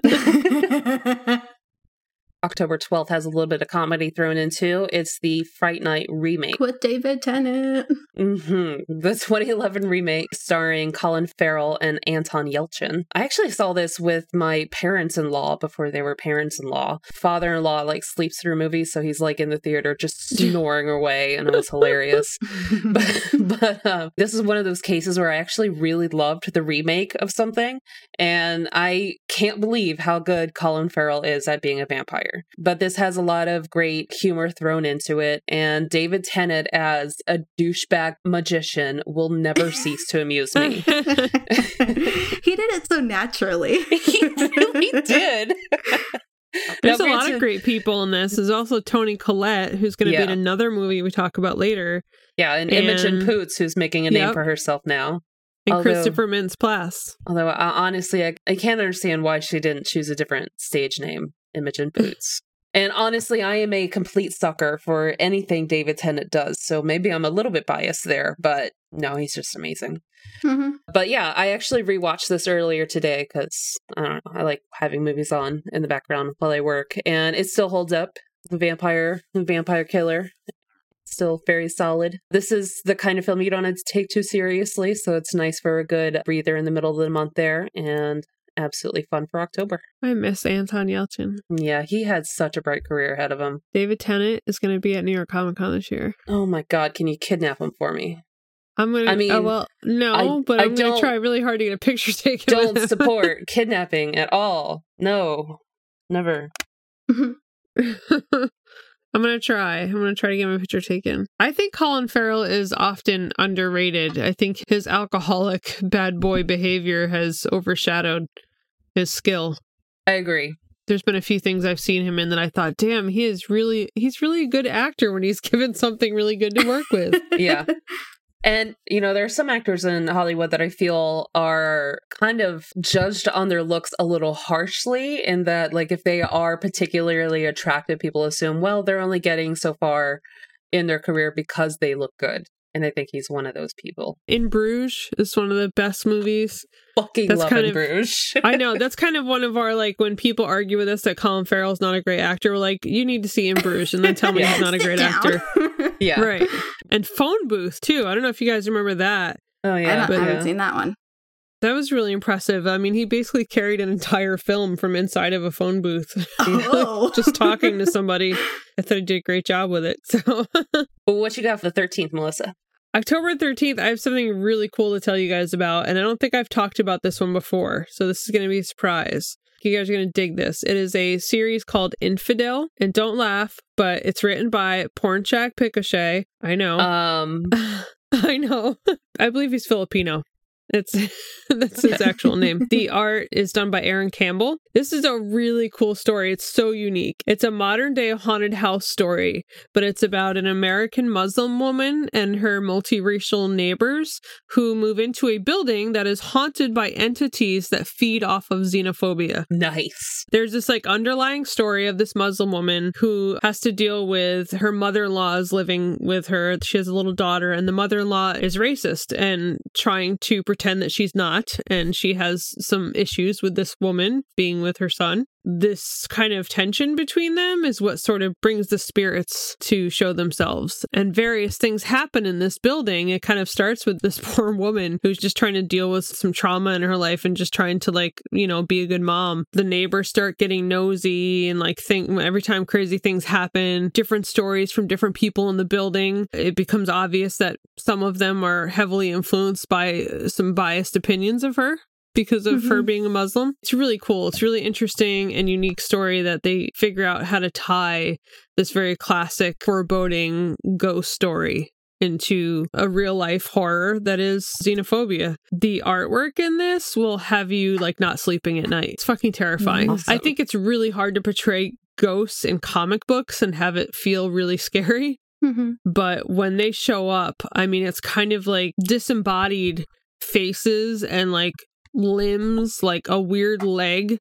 A: October 12th has a little bit of comedy thrown into. It's the Fright Night remake.
B: With David Tennant.
A: hmm The 2011 remake starring Colin Farrell and Anton Yelchin. I actually saw this with my parents in law before they were parents in law. Father in law like sleeps through movies, so he's like in the theater just (laughs) snoring away, and it was hilarious. (laughs) but (laughs) but um, this is one of those cases where I actually really loved the remake of something, and I can't believe how good Colin Farrell is at being a vampire. But this has a lot of great humor thrown into it, and David Tennant as a douchebag magician will never (laughs) cease to amuse me. (laughs)
B: he did it so naturally. (laughs)
A: he really did.
D: There's
A: Now,
D: a lot
A: granted-
D: of great people in this. There's also Toni Collette, who's going to be in another movie we talk about later,
A: Yeah, and Imogen Poots, who's making a name for herself now.
D: and
A: Although-
D: Christopher Mintz-Plasse.
A: Although uh, honestly, I, I can't understand why she didn't choose a different stage name, Imogen Boots. and honestly, I am a complete sucker for anything David Tennant does, so maybe I'm a little bit biased there, but no, he's just amazing.
B: Mhm.
A: But yeah, I actually rewatched this earlier today because I don't know, I like having movies on in the background while I work, and it still holds up. The vampire, the vampire killer, still very solid. This is the kind of film you don't have to take too seriously, so it's nice for a good breather in the middle of the month there, and absolutely fun for October.
D: I miss Anton Yelchin.
A: Yeah, he had such a bright career ahead of him.
D: David Tennant is going to be at New York Comic Con this year.
A: Oh my god, can you kidnap him for me?
D: I'm gonna.
A: I uh, mean,
D: oh, well, no,
A: I-
D: but
A: I
D: I'm gonna
A: don't-
D: try really hard to get a picture (laughs) taken.
A: Don't support (laughs) kidnapping at all. No, never. (laughs)
D: I'm gonna try. I'm gonna try to get my picture taken. I think Colin Farrell is often underrated. I think his alcoholic (laughs) bad boy behavior has overshadowed his skill.
A: I agree.
D: There's been a few things I've seen him in that I thought, damn, he is really he's really a good actor when he's (laughs) given something really good to work with. (laughs)
A: Yeah. And, you know, there are some actors in Hollywood that I feel are kind of judged on their looks a little harshly, in that, like, if they are particularly attractive, people assume, well, they're only getting so far in their career because they look good. And I think he's one of those people.
D: In Bruges is one of the best movies.
A: Fucking
D: That's
A: love
D: kind
A: in
D: of-
A: Bruges. (laughs)
D: I know that's kind of one of our like when people argue with us that Colin Farrell's not a great actor. We're like, you need to see In Bruges and then tell me
A: Yeah.
D: he's not a great
B: down.
D: actor. (laughs)
A: yeah.
D: Right. And Phone Booth too. I don't know if you guys remember that.
A: Oh, yeah.
B: don't, I haven't seen that one.
D: That was really impressive. I mean, he basically carried an entire film from inside of a phone booth,
B: Oh. (laughs)
D: just talking to somebody. I thought he did a great job with it. So,
A: But what you got for the 13th, Melissa?
D: October 13th, I have something really cool to tell you guys about. And I don't think I've talked about this one before. So, this is going to be a surprise. you guys are going to dig this. It is a series called Infidel. And don't laugh, but it's written by Pornsak Pichetshote. I know.
A: Um, (laughs)
D: I know. (laughs) I believe he's Filipino. It's (laughs) that's his actual name. (laughs) The art is done by Aaron Campbell. This is a really cool story. It's so unique. It's a modern day haunted house story, but it's about an American Muslim woman and her multiracial neighbors who move into a building that is haunted by entities that feed off of xenophobia.
A: nice.
D: There's this like underlying story of this Muslim woman who has to deal with her mother-in-law is living with her. She has a little daughter and the mother-in-law is racist and trying to pretend that she's not and she has some issues with this woman being with her son. This kind of tension between them is what sort of brings the spirits to show themselves. And various things happen in this building. It kind of starts with this (laughs) poor woman who's just trying to deal with some trauma in her life and just trying to like, you know, be a good mom. The neighbors start getting nosy and like think every time crazy things happen, different stories from different people in the building, it becomes obvious that some of them are heavily influenced by some biased opinions of her because of her
B: Mhm.
D: being a Muslim. It's really cool. It's really interesting and unique story that they figure out how to tie this very classic foreboding ghost story into a real life horror that is xenophobia. The artwork in this will have you like not sleeping at night. It's fucking terrifying.
A: Awesome.
D: I think it's really hard to portray ghosts in comic books and have it feel really scary
B: Mhm.
D: but when they show up, I mean, it's kind of like disembodied faces and like limbs, like a weird leg.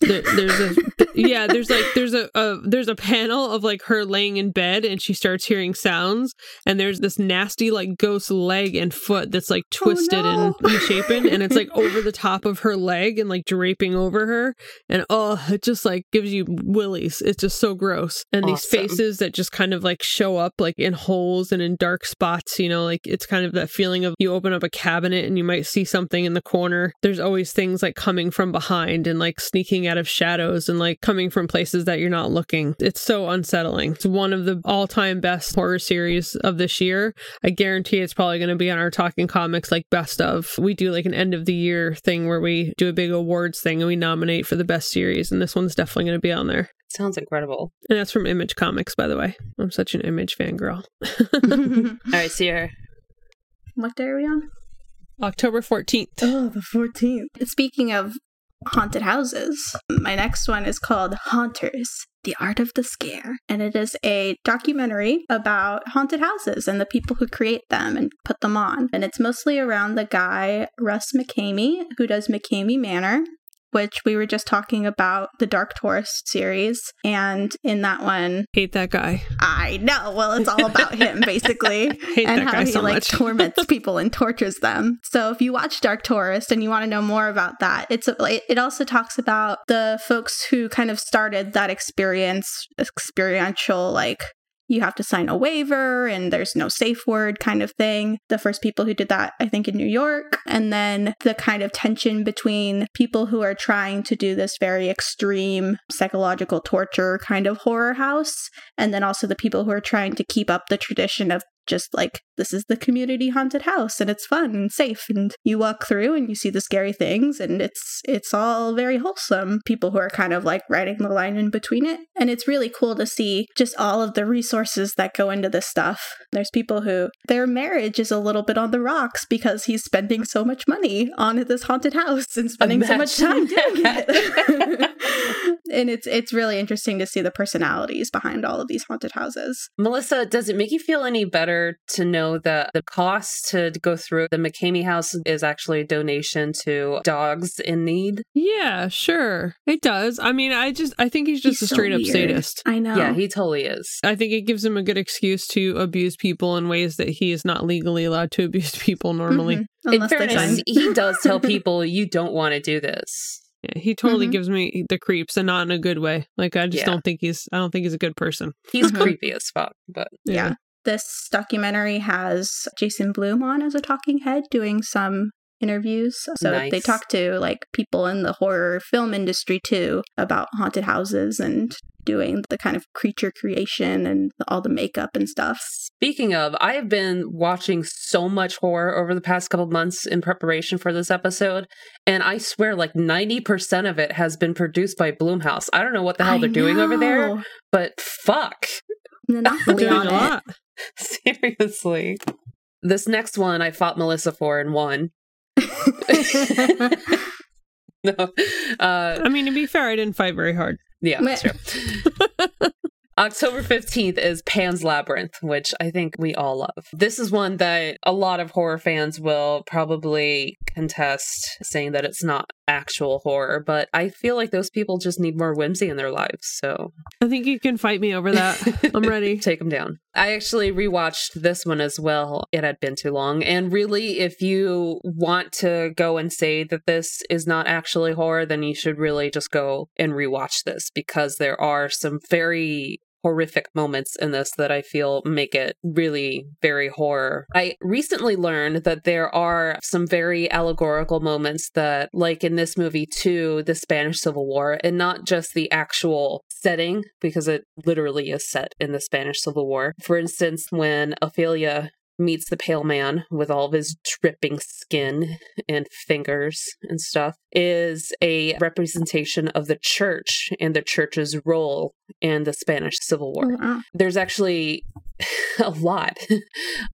D: There, there's a yeah, there's like there's a, a there's a panel of like her laying in bed and she starts hearing sounds and there's this nasty like ghost leg and foot that's like oh, twisted
B: no. (laughs)
D: and misshapen and it's like over the top of her leg and like draping over her and oh it just like gives you willies. It's just so gross. And these faces that just kind of like show up like in holes and in dark spots you know like it's kind of that feeling of you open up a cabinet and you might see something in the corner. There's always things like coming from behind and like sneaking out of shadows and like coming from places that you're not looking it's so unsettling it's one of the all-time best horror series of this year i guarantee it's probably going to be on our talking comics like best of we do like an end of the year thing where we do a big awards thing and we nominate for the best series and this one's definitely going to be on there
A: Sounds incredible.
D: and that's from Image Comics, by the way. I'm such an Image fangirl. (laughs)
A: All right, Sierra.
B: what day are we on?
D: October 14th.
B: Oh, the 14th. Speaking of haunted houses, my next one is called Haunters The Art of the Scare. And it is a documentary about haunted houses and the people who create them and put them on. And it's mostly around the guy, Russ McKamey, who does McKamey Manor. Which we were just talking about the Dark Tourist series. And in that one,
D: Hate that guy.
B: I know. Well, it's all about him, (laughs) basically
D: Hate
B: and how
D: guy
B: he
D: so
B: like
D: much. (laughs)
B: torments people and tortures them. So if you watch Dark Tourist and you want to know more about that, it's it it also talks about the folks who kind of started that experience, experiential like you have to sign a waiver and there's no safe word kind of thing. The first people who did that, I think, in New York. And then the kind of tension between people who are trying to do this very extreme psychological torture kind of horror house, and then also the people who are trying to keep up the tradition of just like this is the community haunted house and it's fun and safe and you walk through and you see the scary things and it's it's all very wholesome. People who are kind of like writing the line in between it. And it's really cool to see just all of the resources that go into this stuff. There's people who their marriage is a little bit on the rocks because he's spending so much money on this haunted house and spending so much time doing it (laughs) (laughs) and it's it's really interesting to see the personalities behind all of these haunted houses
A: Melissa, does it make you feel any better to know that the cost to go through the McKamey house is actually a donation to dogs in need?
D: Yeah, sure. It does. I mean, I just, I think he's just
B: He's
D: a
B: so
D: straight up sadist.
B: I know.
A: Yeah, he totally is.
D: I think it gives him a good excuse to abuse people in ways that he is not legally allowed to abuse (laughs) people normally.
B: Mhm.
A: In
B: Unless
A: fairness, he does tell people you don't want to do this.
D: Yeah, he totally
B: Mhm.
D: gives me the creeps and not in a good way. Like I just
A: Yeah.
D: don't think he's I don't think he's a good person.
A: He's
B: Mhm.
A: creepy as fuck, but
B: Yeah. This documentary has Jason Blum on as a talking head doing some interviews. So they talk to like people in the horror film industry too about haunted houses and doing the kind of creature creation and all the makeup and stuff.
A: Speaking of, I have been watching so much horror over the past couple months in preparation for this episode, and I swear like 90% of it has been produced by Blumhouse. I don't know what the hell
B: I
A: they're doing over there, but fuck.
B: Monopoly
D: Doing a lot.
A: Seriously. This next one I fought Melissa for and won. (laughs) (laughs) No. Uh
D: I mean, to be fair, I didn't fight very hard.
A: Yeah, that's true. (laughs) October 15th is Pan's Labyrinth, which I think we all love. This is one that a lot of horror fans will probably contest, saying that it's not actual horror, but I feel like those people just need more whimsy in their lives. So
D: I think you can fight me over that. I'm ready. (laughs)
A: take them down. I actually rewatched this one as well. It had been too long. And really, if you want to go and say that this is not actually horror, then you should really just go and rewatch this because there are some very horrific moments in this that I feel make it really very horror. I recently learned that there are some very allegorical moments that, like in this movie too, the Spanish Civil War, and not just the actual setting, because it literally is set in the Spanish Civil War. For instance, when Ofelia meets the pale man with all of his dripping skin and fingers and stuff is a representation of the church and the church's role in the Spanish Civil War
B: Wow.
A: there's actually (laughs) a lot,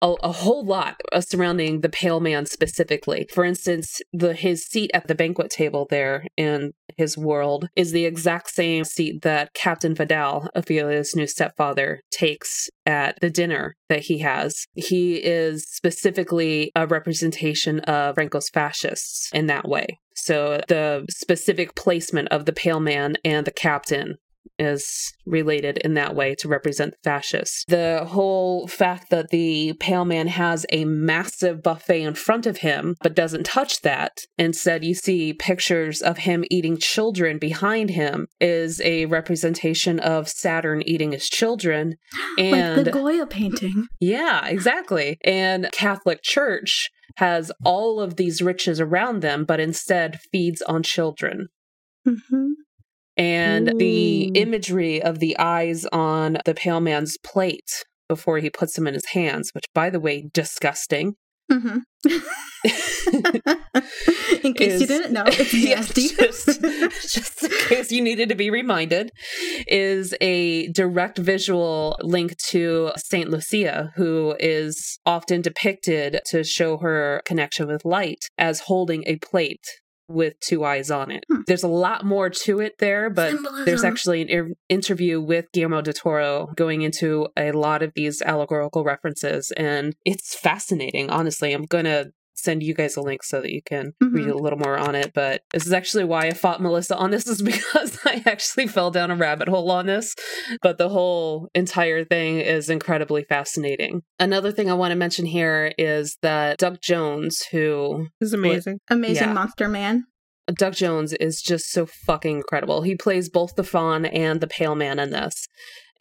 A: a, a whole lot uh, surrounding the pale man specifically. For instance, the his seat at the banquet table there in his world is the exact same seat that Captain Vidal, Ofelia's new stepfather, takes at the dinner that he has. He is specifically a representation of Franco's fascists in that way. So the specific placement of the pale man and the captain is related in that way to represent fascists. The whole fact that the pale man has a massive buffet in front of him but doesn't touch that, instead you see pictures of him eating children behind him is a representation of Saturn eating his children and (gasps)
B: like the Goya painting. (laughs)
A: yeah, exactly. And Catholic Church has all of these riches around them but instead feeds on children
B: hmm
A: and the imagery of the eyes on the pale man's plate before he puts them in his hands, which, by the way, disgusting.
B: hmm (laughs) in case you didn't know, (laughs) it's
A: Yes,
B: nasty. (laughs)
A: just, just in case you needed to be reminded, is a direct visual link to Saint Lucia, who is often depicted to show her connection with light as holding a plate with two eyes on it.
B: Hmm.
A: There's a lot more to it there, but there's actually an er- interview with Guillermo del Toro going into a lot of these allegorical references, and it's fascinating. Honestly, I'm gonna send you guys a link so that you can read
B: Mhm.
A: a little more on it. But this is actually why I fought Melissa on this, (laughs) is because I actually fell down a rabbit hole on this. But the whole entire thing is incredibly fascinating. Another thing I want to mention here is that Doug Jones, who is
D: This is amazing.
B: Amazing
A: Yeah.
B: Monster Man.
A: Doug Jones is just so fucking incredible. He plays both the Faun and the Pale Man in this.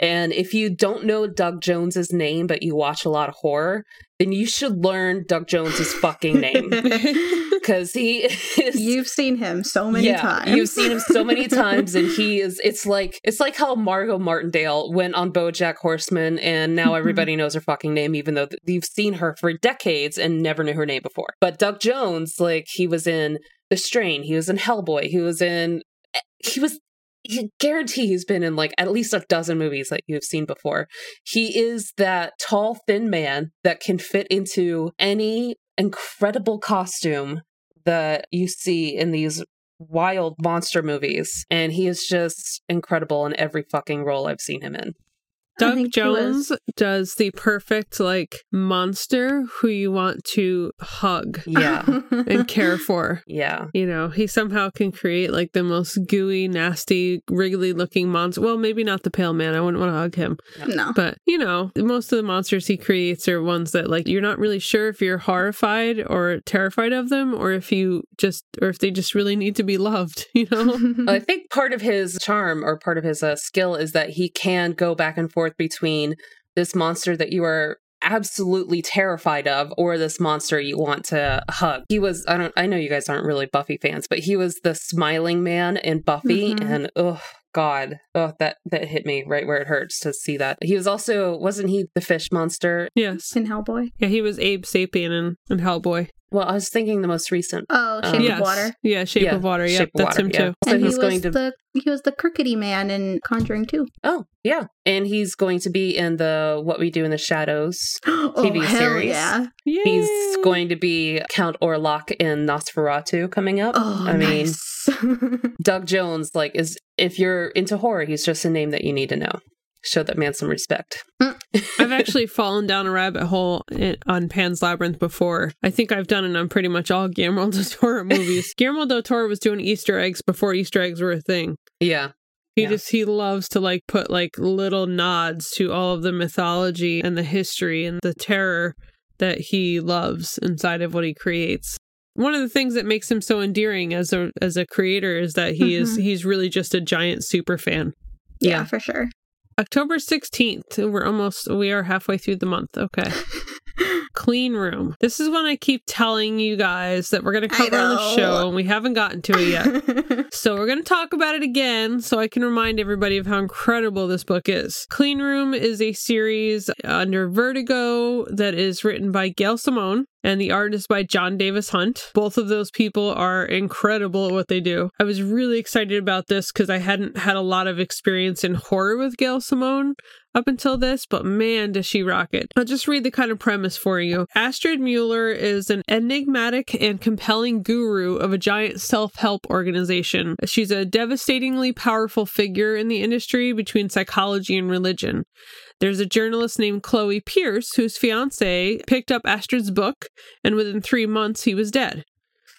A: And if you don't know Doug Jones's name, but you watch a lot of horror, then you should learn Doug Jones's fucking name (laughs) (laughs) because he is.
B: You've seen him so many times.
A: You've seen him so many (laughs) times, and he is. It's like it's like how Margo Martindale went on BoJack Horseman, and now mm-hmm. everybody knows her fucking name, even though th- you've seen her for decades and never knew her name before. But Doug Jones, like he was in The Strain, he was in Hellboy, he was in. Eh, he was. You guarantee he's been in like at least a dozen movies that you've seen before. He is that tall, thin man that can fit into any incredible costume that you see in these wild monster movies. And he is just incredible in every fucking role I've seen him in.
B: I
D: Doug
B: think he was-
D: Jones does the perfect like monster who you want to hug
A: Yeah. (laughs)
D: and care for.
A: yeah.
D: You know, he somehow can create like the most gooey, nasty, wriggly looking monster. Well, maybe not the pale man. I wouldn't want to hug him.
B: no.
D: But, you know, most of the monsters he creates are ones that like you're not really sure if you're horrified or terrified of them or if you just or if they just really need to be loved, (laughs) you know?
A: I think part of his charm or part of his uh, skill is that he can go back and forth between this monster that you are absolutely terrified of or this monster you want to hug. He was I don't I know you guys aren't really Buffy fans, but he was the smiling man in Buffy
B: Mhm.
A: and oh god. Oh that that hit me right where it hurts to see that. He was also wasn't he the fish monster?
D: Yes.
B: In Hellboy.
D: Yeah, he was Abe Sapien in, in Hellboy.
A: Well, I was thinking the most recent.
B: Oh,
A: Um,
B: Shape
D: yes.
B: of Water.
D: Yeah, Shape
A: Yeah,
D: of Water. Yeah,
A: Shape of
D: that's
A: Water,
D: him
A: yeah.
D: too.
A: So
B: and
A: he's
B: he
A: going
B: was
A: to
B: the he was the crookedy man in Conjuring too.
A: Oh, yeah. And he's going to be in the What We Do in the Shadows. (gasps)
B: oh,
A: TV
B: hell
A: series.
B: yeah.
D: Yay.
A: He's going to be Count Orlok in Nosferatu coming up.
B: Oh,
A: I mean,
B: nice. (laughs)
A: Doug Jones, like, is if you're into horror, he's just a name that you need to know. Show that man some respect.
D: I've actually fallen down a rabbit hole in, on Pan's Labyrinth before. I think I've done it on pretty much all Guillermo del (laughs) Toro movies. Guillermo del Toro was doing Easter eggs before Easter eggs were a thing.
A: Yeah.
D: He
A: Yeah.
D: just he loves to like put like little nods to all of the mythology and the history and the terror that he loves inside of what he creates. One of the things that makes him so endearing as a as a creator is that he is
B: Mhm.
D: he's really just a giant super fan.
B: yeah,
A: Yeah.
B: for sure.
D: October 16th. We're almost we are halfway through the month. Okay. (laughs) Clean room. This is when I keep telling you guys that we're going to cover on the show and we haven't gotten to it yet. (laughs) So we're going to talk about it again so I can remind everybody of how incredible this book is. Clean Room is a series under Vertigo that is written by Gail Simone and the art is by Jon Davis-Hunt. Both of those people are incredible at what they do. I was really excited about this because I hadn't had a lot of experience in horror with Gail Simone up until this, but man, does she rock it. I'll just read the kind of premise for you. Astrid Mueller is an enigmatic and compelling guru of a giant self help organization. She's a devastatingly powerful figure in the industry between psychology and religion. There's a journalist named Chloe Pierce whose fiance picked up Astrid's book, and within three months, he was dead.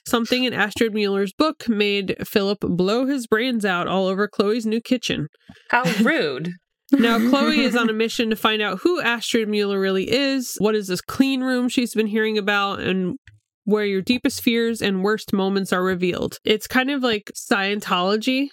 D: Something in Astrid Mueller's book made Philip blow his brains out all over Chloe's new kitchen.
A: How rude. (laughs) (laughs)
D: Now, Chloe is on a mission to find out who Astrid Mueller really is, what is this clean room she's been hearing about, and where your deepest fears and worst moments are revealed. It's kind of like Scientology.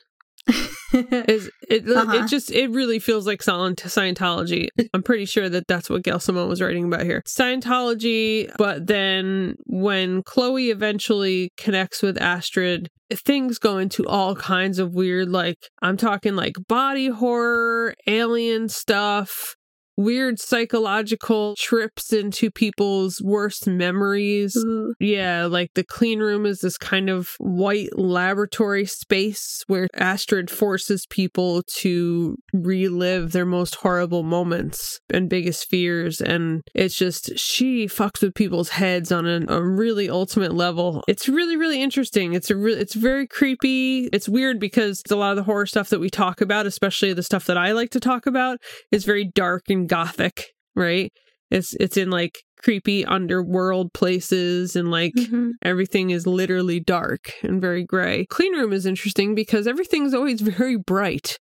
D: (laughs) (laughs) Is it?
B: Uh-huh.
D: It just it really feels like Scient- Scientology. I'm pretty sure that that's what Gail Simone was writing about here. Scientology, but then when Chloe eventually connects with Astrid, things go into all kinds of weird. Like I'm talking like body horror, alien stuff. Weird psychological trips into people's worst memories.
B: Ooh.
D: Yeah, like the clean room is this kind of white laboratory space where Astrid forces people to relive their most horrible moments and biggest fears. And it's just, she fucks with people's heads on a, a really ultimate level. It's really, really interesting. It's a re- it's very creepy. It's weird because a lot of the horror stuff that we talk about, especially the stuff that I like to talk about, is very dark and gothic, right? It's it's in like creepy underworld places and like
B: Mhm.
D: everything is literally dark and very gray. Clean room is interesting because everything's always (laughs) very bright.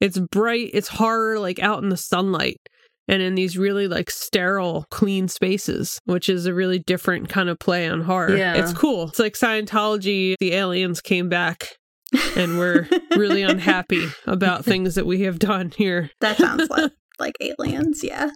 D: It's bright, it's horror like out in the sunlight and in these really like sterile clean spaces, which is a really different kind of play on horror.
A: Yeah.
D: It's cool. It's like Scientology, the aliens came back and we're really (laughs) unhappy about things that we have done here.
B: that sounds (laughs) like like aliens, yeah.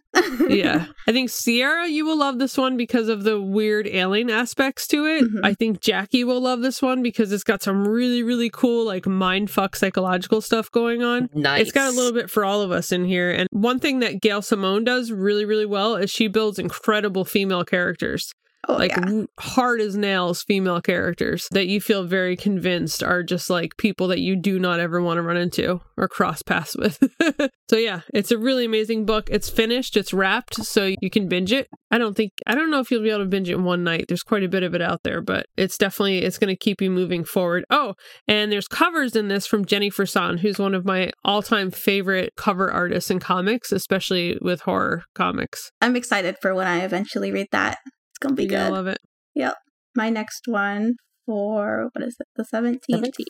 D: yeah. (laughs) I think Sierra, you will love this one because of the weird alien aspects to it.
B: Mhm.
D: I think Jackie will love this one because it's got some really, really cool, like mind fuck psychological stuff going on.
A: Nice.
D: It's got a little bit for all of us in here. And one thing that Gail Simone does really, really well is she builds incredible female characters.
B: Oh
D: like
B: yeah.
D: hard as nails female characters that you feel very convinced are just like people that you do not ever want to run into or cross paths with. (laughs) so yeah, it's a really amazing book. It's finished, it's wrapped, so you can binge it. I don't think I don't know if you'll be able to binge it in one night. There's quite a bit of it out there, but it's definitely it's going to keep you moving forward. Oh, and there's covers in this from Jenny Frison, who's one of my all-time favorite cover artists in comics, especially with horror comics.
B: I'm excited for when I eventually read that. It's gonna be good.
D: love it. Yep.
B: My next one for what is it? The 17th.
A: 17th.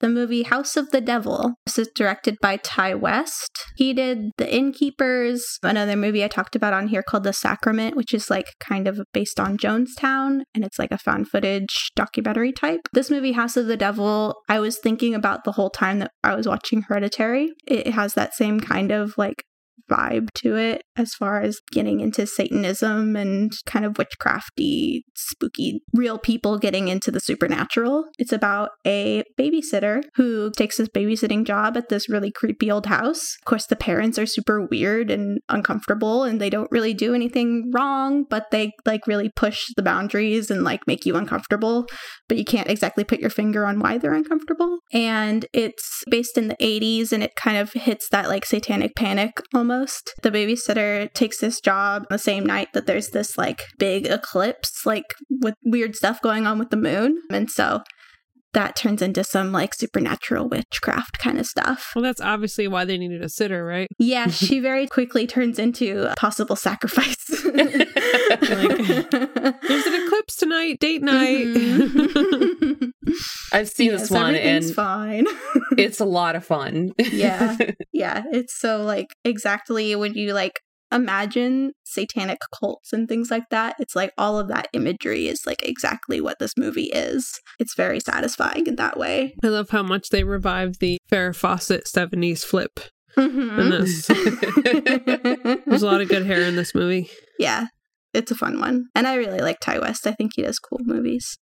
B: The movie House of the Devil. This is directed by Ti West. He did The Innkeepers, another movie I talked about on here called The Sacrament, which is like kind of based on Jonestown, and it's like a found footage documentary type. This movie, House of the Devil, I was thinking about the whole time that I was watching Hereditary. It has that same kind of like vibe to it as far as getting into Satanism and kind of witchcrafty, spooky, real people getting into the supernatural. It's about a babysitter who takes this babysitting job at this really creepy old house. Of course, the parents are super weird and uncomfortable and they don't really do anything wrong, but they like really push the boundaries and like make you uncomfortable, but you can't exactly put your finger on why they're uncomfortable. And it's based in the 80s and it kind of hits that like satanic panic almost. The babysitter takes this job the same night that there's this like big eclipse, like with weird stuff going on with the moon. And so that turns into some like supernatural witchcraft kind of stuff.
D: Well, that's obviously why they needed a sitter, right?
B: Yeah, (laughs) she very quickly turns into a possible sacrifice. (laughs) like,
D: there's an eclipse tonight, date night.
A: Mm-hmm. (laughs) I've seen
B: yes,
A: this one and
B: fine. (laughs)
A: it's a lot of fun.
B: yeah. (laughs) Yeah. It's so like exactly when you like imagine satanic cults and things like that, it's like all of that imagery is like exactly what this movie is. It's very satisfying in that way.
D: I love how much they revived the Farrah Fawcett 70s flip
B: Mhm.
D: in this. (laughs) There's a lot of good hair in this movie.
B: yeah. It's a fun one. And I really like Ti West. I think he does cool movies.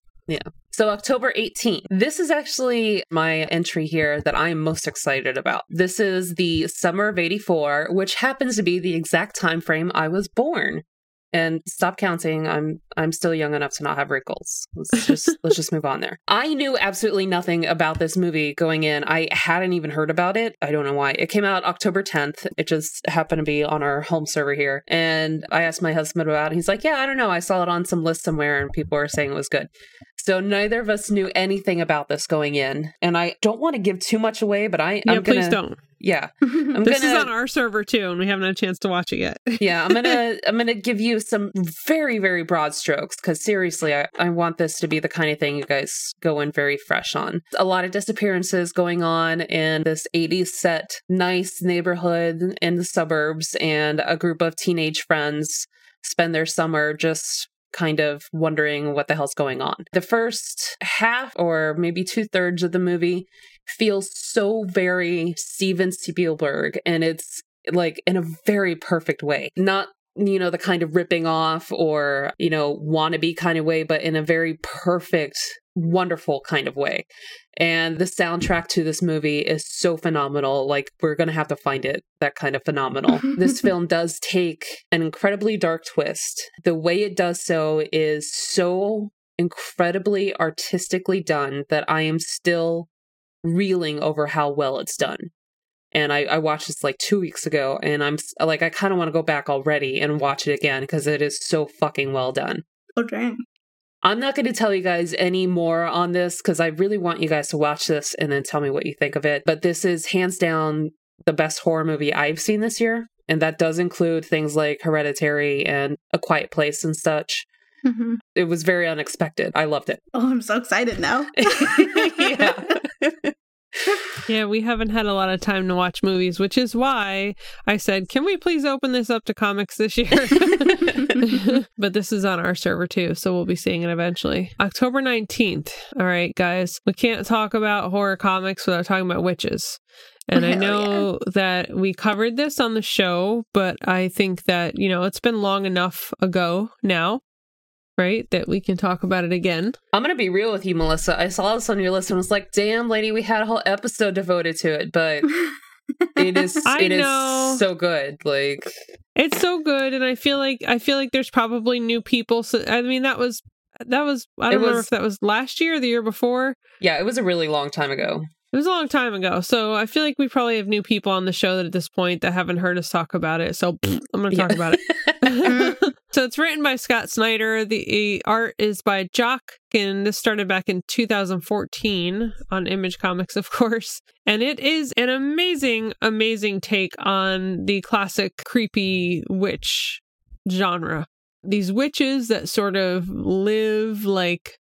A: So, October 18th. This is actually my entry here that I am most excited about. This is the summer of 84, which happens to be the exact time frame I was born. And stop counting. I'm I'm still young enough to not have wrinkles. Let's just (laughs) let's just move on there. I knew absolutely nothing about this movie going in. I hadn't even heard about it. I don't know why. It came out October 10th. It just happened to be on our home server here. And I asked my husband about it. He's like, "Yeah, I don't know. I saw it on some list somewhere and people were saying it was good." So neither of us knew anything about this going in, and I don't want to give too much away, but I
D: Yeah,
A: I'm gonna,
D: please don't.
A: Yeah, (laughs) I'm
D: This
A: gonna,
D: is on our server too, and we haven't had a chance to watch it yet. (laughs)
A: yeah, I'm gonna I'm gonna give you some very very broad strokes because seriously, I I want this to be the kind of thing you guys go in very fresh on. A lot of disappearances going on in this 80s set, nice neighborhood in the suburbs, and a group of teenage friends spend their summer just kind of wondering what the hell's going on. The first half or maybe two thirds of the movie feels so very Steven Spielberg and it's like in a very perfect way. Not you know the kind of ripping off or you know wannabe kind of way but in a very perfect wonderful kind of way. And the soundtrack to this movie is so phenomenal like we're gonna have to find it that kind of phenomenal. (laughs) This film does take an incredibly dark twist. The way it does so is so incredibly artistically done that i am still reeling over how well it's done. And I, I watched this like two weeks ago and i'm like i kind of want to go back already and watch it again because it is so fucking well done.
B: Oh, dang.
A: I'm not going to tell you guys any more on this because i really want you guys to watch this and then tell me what you think of it but this is hands down the best horror movie i've seen this year and that does include things like hereditary and a quiet place and such
B: Mhm.
A: it was very unexpected i loved it
B: Oh, I'm so excited now. (laughs)
A: yeah (laughs)
D: Yeah, we haven't had a lot of time to watch movies, which is why I said, can we please open this up to comics this year? (laughs) (laughs) but this is on our server too, so we'll be seeing it eventually. October 19th. All right, guys, we can't talk about horror comics without talking about witches. And I
B: Hell
D: know that we covered this on the show, but I think that, you know, it's been long enough ago now, right? That we can talk about it again.
A: I'm gonna be real with you, Melissa. I saw this on your list and was like, "Damn, lady, we had a whole episode devoted to it." But (laughs) it is,
D: I
A: it is
D: know.
A: so good. Like,
D: It's so good, and I feel like I feel like there's probably new people. So I mean, that was that was I don't remember if that was last year or the year before.
A: yeah, it was a really long time ago.
D: It was a long time ago, so I feel like we probably have new people on the show that at this point that haven't heard us talk about it. So pfft, I'm going to talk
A: Yeah.
D: about it. (laughs) Mm. So it's written by Scott Snyder. The art is by Jock, and this started back in 2014 on Image Comics, of course. And it is an amazing, amazing take on the classic creepy witch genre. These witches that sort of live like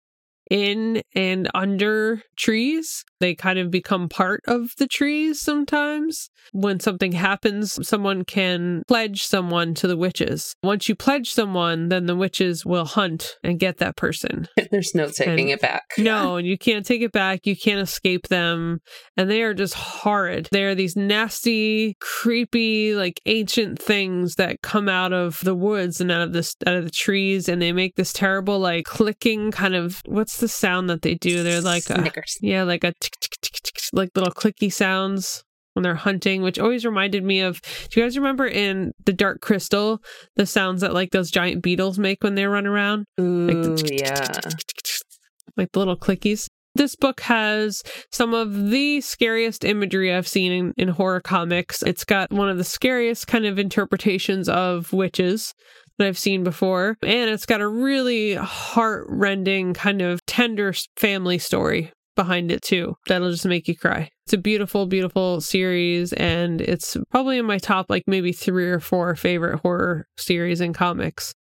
D: in and under trees They kind of become part of the trees sometimes. When something happens, someone can pledge someone to the witches. Once you pledge someone, then the witches will hunt and get that person. (laughs)
A: There's no taking
D: And-
A: it back.
D: No, and you can't take it back. You can't escape them. And they are just horrid. They are these nasty, creepy, like ancient things that come out of the woods and out of this out of the trees and they make this terrible like clicking kind of what's the sound that they do? They're like a,
A: Snickers.
D: yeah, like a (laughs) like little clicky sounds when they're hunting, which always reminded me of. Do you guys remember in the Dark Crystal the sounds that like those giant beetles make when they run around?
A: Ooh, yeah. (laughs)
D: like the little clickies. This book has some of the scariest imagery I've seen in, in horror comics. It's got one of the scariest kind of interpretations of witches that I've seen before. And it's got a really heart-rending, kind of tender family story behind it too. That'll just make you cry. It's a beautiful, beautiful series, and it's probably in my top like maybe three or four favorite horror series in comics.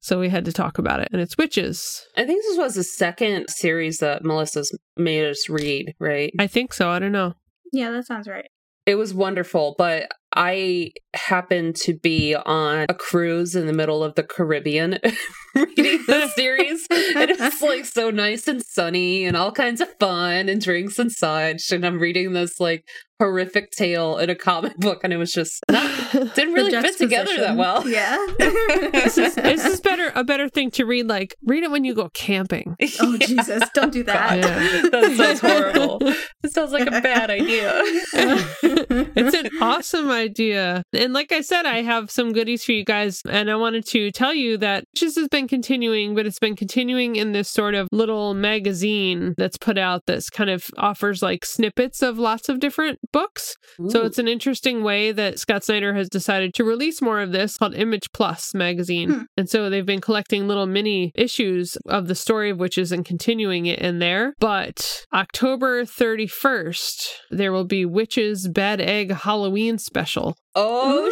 D: So we had to talk about it. And it's witches.
A: I think this was the second series that Melissa's made us read, right?
D: I think so. I don't know.
B: Yeah, that sounds right.
A: It was wonderful, but I happened to be on a cruise in the middle of the Caribbean (laughs) reading the (laughs) series. And it's like so nice and sunny and all kinds of fun and drinks and such. And I'm reading this like horrific tale in a comic book, and it was just (laughs) not, didn't really fit together that well.
B: Yeah. (laughs)
D: this is this is better a better thing to read like read it when you go camping. (laughs)
B: oh Jesus! Don't do that.
D: Yeah.
A: that sounds horrible. It sounds like a bad idea.
D: it's an awesome idea. And like I said, I have some goodies for you guys. And I wanted to tell you that this has been continuing, but it's been continuing in this sort of little magazine that's put out that's kind of offers like snippets of lots of different books. So it's an interesting way that Scott Snyder has decided to release more of this called Image Plus magazine.
B: Hmm.
D: And so they've been collecting little mini issues of the story of Wytches and continuing it in there. But October 31st, there will be Wytches Bad Egg Halloween special.
A: oh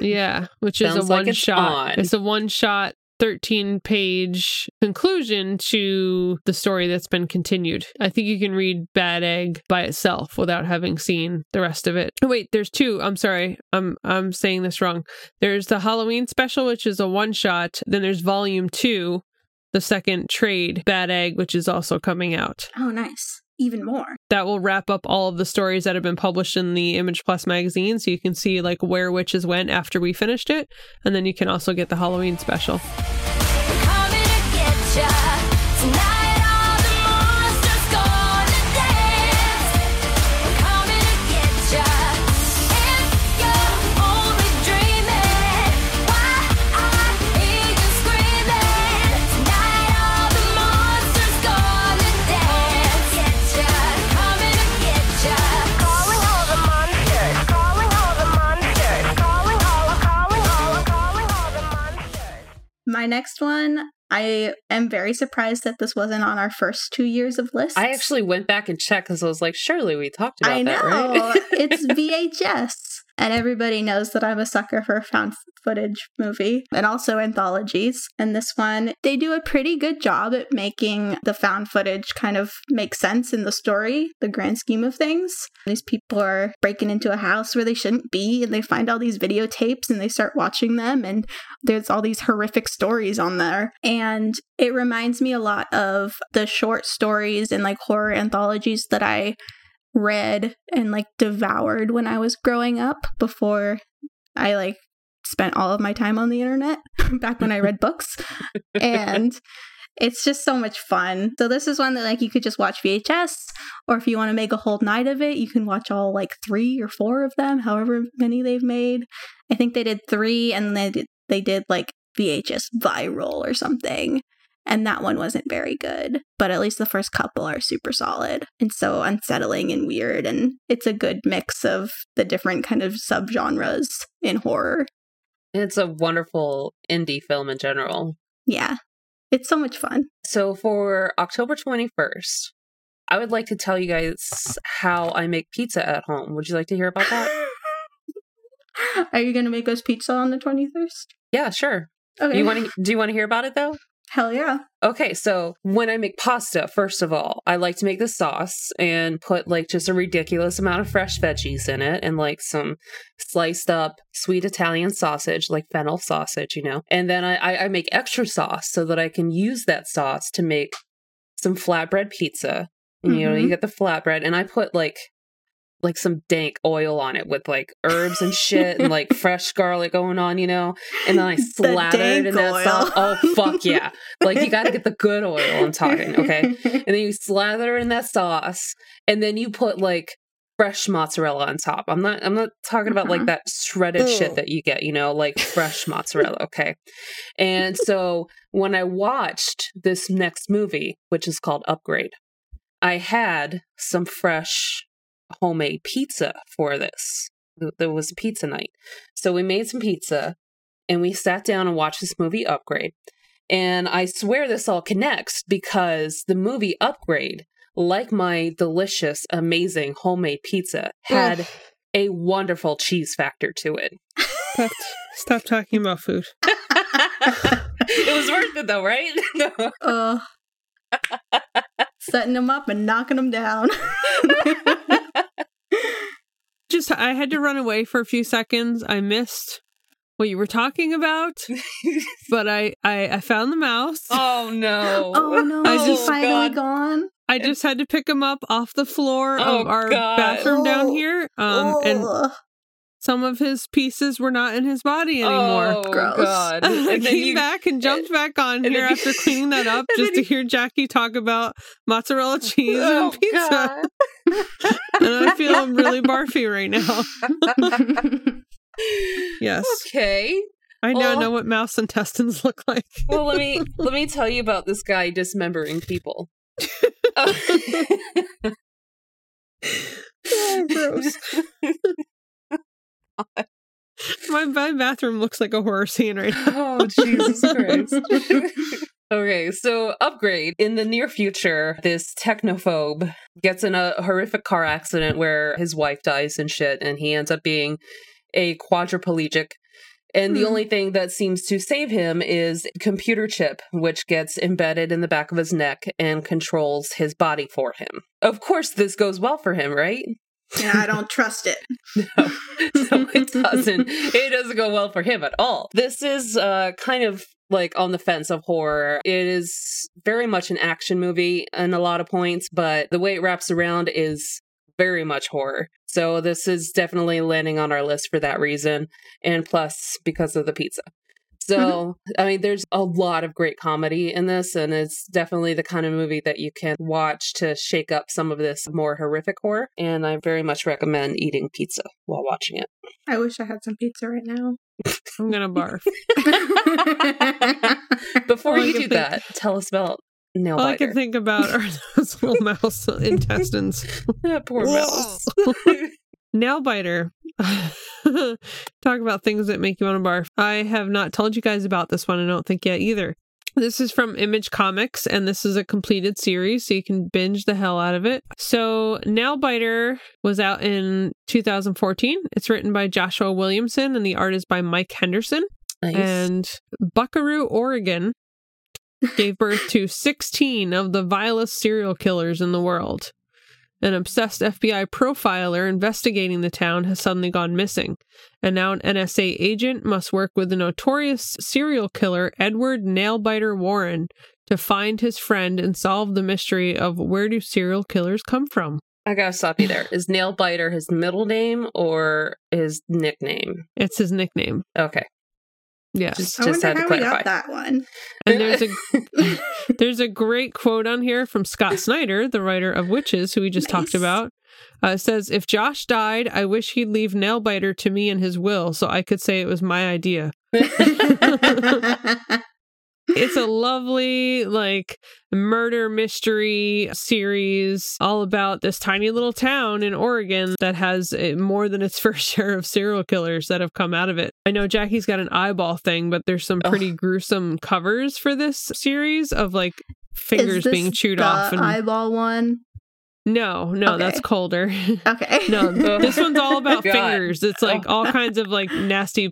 A: shit.
D: Yeah, which is a
A: Sounds like
D: one shot.
A: on.
D: It's a one shot 13 page conclusion to the story that's been continued. I think you can read Bad Egg by itself without having seen the rest of it. Oh, wait, there's two. I'm sorry. I'm I'm saying this wrong. There's the Halloween special which is a one shot. Then there's volume 2, the second trade, Bad Egg, which is also coming out
B: Oh, nice. Even more.
D: that will wrap up all of the stories that have been published in the Image Plus magazine so you can see like where Wytches went after we finished it and then you can also get the Halloween special.
B: My next one, I am very surprised that this wasn't on our first two years of lists.
A: I actually went back and checked because I was like, surely we talked about that.
B: I know.
A: right? (laughs)
B: it's VHS. And everybody knows that I'm a sucker for found footage movie and also anthologies. And this one, they do a pretty good job at making the found footage kind of make sense in the story, the grand scheme of things. These people are breaking into a house where they shouldn't be and they find all these videotapes and they start watching them and there's all these horrific stories on there. And it reminds me a lot of the short stories and like horror anthologies that I read and like devoured when I was growing up before I like spent all of my time on the internet (laughs) back when I read (laughs) books. And it's just so much fun. So this is one that like you could just watch VHS or if you want to make a whole night of it, you can watch all like 3 or 4 of them, however many they've made. I think they did 3 and they did, they did like VHS viral or something. And that one wasn't very good, but at least the first couple are super solid and so unsettling and weird. And it's a good mix of the different kind of subgenres in horror.
A: It's a wonderful indie film in general.
B: Yeah, it's so much fun.
A: So for October 21st, I would like to tell you guys how I make pizza at home. Would you like to hear about that? (laughs)
B: Are you going to make us pizza on the 21st?
A: yeah, sure.
B: Okay.
A: You want to do you want to hear about it though?
B: Hell yeah.
A: Okay, so when I make pasta, first of all, I like to make the sauce and put like just a ridiculous amount of fresh veggies in it and like some sliced up sweet Italian sausage, like fennel sausage, you know. And then I, I, I make extra sauce so that I can use that sauce to make some flatbread pizza. You know, you
B: Mhm.
A: get the flatbread, and I put like like some dank oil on it with like herbs and shit and like (laughs) fresh garlic going on, you know. And then I (laughs) slathered in that
B: oil.
A: sauce. Oh fuck yeah! Like you got to get the good oil. I'm talking, okay. (laughs) And then you slather in that sauce, and then you put like fresh mozzarella on top. I'm not. I'm not talking about like
B: Uh-huh.
A: that shredded shit that you get. You know, like fresh mozzarella. Okay. And so when I watched this next movie, which is called Upgrade, I had some fresh homemade pizza for this. There was a pizza night. So we made some pizza and we sat down and watched this movie Upgrade. And I swear this all connects because the movie Upgrade, like my delicious, amazing homemade pizza, had
D: Ugh.
A: a wonderful cheese factor to it.
D: Stop, stop talking about food. (laughs) (laughs)
A: it was worth it though, right? (laughs)
B: uh, setting them up and knocking them down.
D: Just, I had to run away for a few seconds. I missed what you were talking about, (laughs) but I, I, I found the mouse.
A: oh no.
B: oh no,
D: I just-
B: he finally
A: God.
B: gone?
D: I just had to pick him up off the floor
A: Oh,
D: of our
A: God.
D: bathroom down
B: Oh.
D: here. Um, and
B: Ugh.
D: Some of his pieces were not in his body anymore.
A: Oh
B: Gross.
A: god. (laughs)
D: I
A: And then
D: came
A: you-
D: back and jumped (laughs) back on here
A: then you-
D: after cleaning that (laughs) up just to
A: you-
D: hear Jackie talk about mozzarella cheese
A: Oh,
D: and pizza. And I feel I'm really barfy right now. Yes.
A: Okay.
D: I now
A: Well-
D: know what mouse intestines look like.
A: Well, let me let me tell you about this guy dismembering people.
D: Oh, gross. (laughs) My, my bathroom looks like a horror scene right now.
A: oh Jesus Christ. (laughs) (laughs) okay, so upgrade. In the near future, this technophobe gets in a horrific car accident where his wife dies and shit, and he ends up being a quadriplegic. And the
B: Hmm.
A: only thing that seems to save him is computer chip, which gets embedded in the back of his neck and controls his body for him. Of course, this goes well for him, right?
B: Yeah, I don't trust it. (laughs)
A: No, no, it doesn't. It doesn't go well for him at all. This is uh, kind of like on the fence of horror. It is very much an action movie in a lot of points, but the way it wraps around is very much horror. So this is definitely landing on our list for that reason, and plus because of the pizza. Mm-hmm. So, I mean, there's a lot of great comedy in this, and it's definitely the kind of movie that you can watch to shake up some of this more horrific horror. And I very much recommend eating pizza while watching it.
B: I wish I had some pizza right now.
D: I'm gonna barf. (laughs) (laughs)
A: Before
D: All
A: you do
D: think-
A: that, tell us about Nail
D: All I can think about are (laughs) those little mouse intestines.
A: Poor mouse.
D: Nailbiter. (laughs) Talk about things that make you want to barf. I have not told you guys about this one, I don't think yet either. This is from Image Comics, and this is a completed series, so you can binge the hell out of it. So, Nailbiter was out in 2014. It's written by Joshua Williamson, and the art is by Mike Henderson.
A: Nice.
D: And Buckaroo, Oregon gave birth to 16 of the vilest serial killers in the world. An obsessed FBI profiler investigating the town has suddenly gone missing, and now an NSA agent must work with the notorious serial killer Edward Nailbiter Warren to find his friend and solve the mystery of where do serial killers come from.
A: I gotta stop you there. Is Nailbiter his middle name or his nickname?
D: It's his nickname.
A: Okay.
D: Yes.
A: Just,
B: I
A: just
B: wonder
A: had to
B: how we
A: clarify.
B: got that one.
D: And there's a (laughs) (laughs) there's a great quote on here from Scott Snyder, the writer of Wytches, who we just talked about. Uh, says, "If Josh died, I wish he'd leave Nailbiter to me in his will, so I could say it was my idea." (laughs) It's a (laughs) lovely, like, murder mystery series all about this tiny little town in Oregon that has uh, more than its (laughs) fair share of serial killers that have come out of it. I know Jackie's got an eyeball thing, but there's some pretty gruesome covers for this series of like fingers being chewed off. And
B: eyeball one.
D: no, no, that's colder. (laughs)
B: Okay.
D: no, this one's all about
A: God.
D: fingers. It's like all kinds of like nasty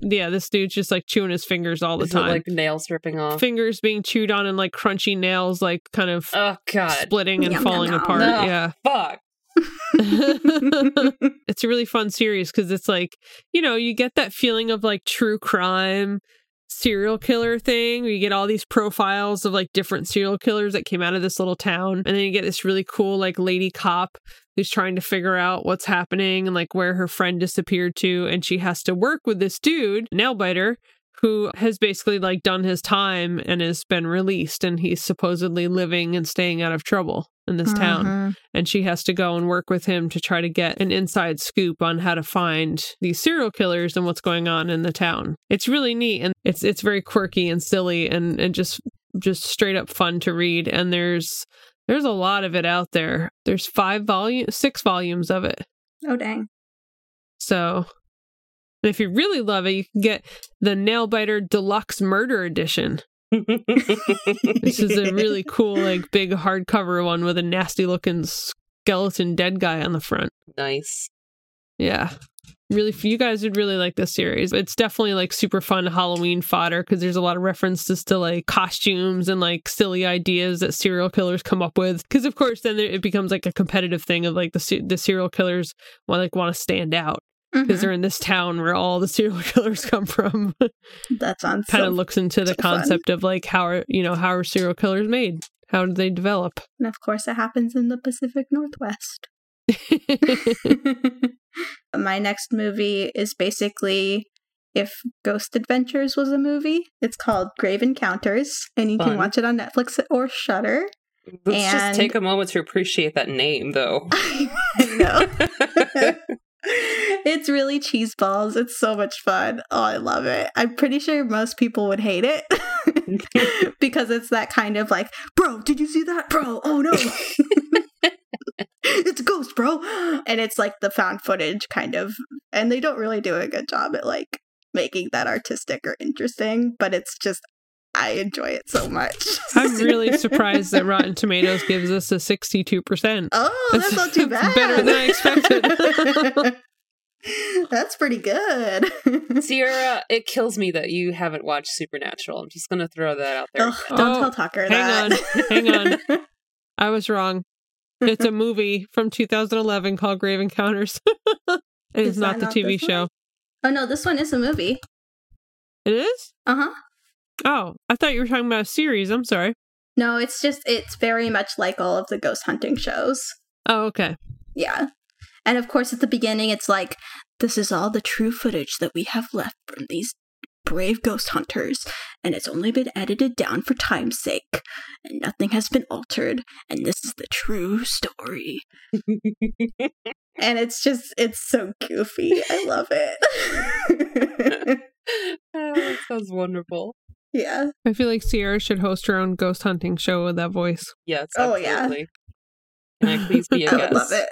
D: yeah, this dude's just like chewing his fingers all the
A: Is it,
D: time.
A: like nails ripping off.
D: fingers being chewed on and like crunchy nails, like kind of
A: oh God.
D: splitting and
B: Yum,
D: falling
B: yum, yum.
D: apart.
A: No.
D: Yeah.
A: Fuck. (laughs)
D: it's a really fun series because it's like, you know, you get that feeling of like true crime serial killer thing where you get all these profiles of like different serial killers that came out of this little town and then you get this really cool like lady cop who's trying to figure out what's happening and like where her friend disappeared to and she has to work with this dude Nailbiter, who has basically like done his time and has been released and he's supposedly living and staying out of trouble in this town
B: Mhm.
D: and she has to go and work with him to try to get an inside scoop on how to find these serial killers and what's going on in the town. It's really neat and it's it's very quirky and silly and and just just straight up fun to read and there's there's a lot of it out there. There's 5 volumes 6 volumes of it.
B: Oh dang.
D: So and if you really love it, you can get the Nailbiter Deluxe Murder Edition. (laughs) This is a really cool, like big hardcover one with a nasty looking skeleton dead guy on the front.
A: nice.
D: Yeah. Really, you guys would really like this series. It's definitely like super fun Halloween fodder because there's a lot of references to like costumes and like silly ideas that serial killers come up with. Because of course, then it becomes like a competitive thing of like the the serial killers want like want to stand out because
B: Mhm.
D: they're in this town where all the serial (laughs) killers come from.
B: That sounds
D: kind
B: so
D: of looks into the
B: so fun.
D: concept of like how are you know how are serial killers made? How do they develop?
B: And of course, it happens in the Pacific Northwest. (laughs) (laughs) My next movie is basically if Ghost Adventures was a movie. It's called Grave Encounters, and you
A: Fun.
B: can watch it on Netflix or Shudder.
A: Let's
B: And-
A: just take a moment to appreciate that name, though. (laughs)
B: I know. it's really cheese balls. It's so much fun. Oh, I love it. I'm pretty sure most people would hate it because it's that kind of like, bro, did you see that? Bro, oh no. It's a ghost, bro. And it's like the found footage kind of, and they don't really do a good job at like making that artistic or interesting, but it's just, I enjoy it so much.
D: I'm really (laughs) surprised that Rotten Tomatoes gives us a 62%.
B: Oh, that's,
D: That's-
B: not too bad.
D: better than I expected. (laughs)
B: that's pretty good. (laughs)
A: Sierra, it kills me that you haven't watched Supernatural. I'm just gonna throw that out there.
B: Ugh, don't
D: Oh,
B: tell Tucker
D: hang
B: that.
D: on, hang on. I was wrong. It's a (laughs) movie from 2011 called Grave Encounters. (laughs) it is,
B: Is
D: not the
B: not
D: TV
B: one?
D: show.
B: oh no, this one is a movie.
D: It is?
B: Uh huh.
D: Oh, I thought you were talking about a series. I'm sorry.
B: No, it's just it's very much like all of the ghost hunting shows.
D: Oh, okay.
B: Yeah. And of course, at the beginning, it's like, this is all the true footage that we have left from these brave ghost hunters, and it's only been edited down for time's sake, and nothing has been altered, and this is the true story. And it's just, it's so goofy. I love it. (laughs)
A: Oh, that sounds wonderful.
B: yeah.
D: I feel like Sierra should host her own ghost hunting show with that voice.
A: Yes,
B: Oh, yeah.
A: absolutely. Can I please be a (laughs) guest?
B: would love it.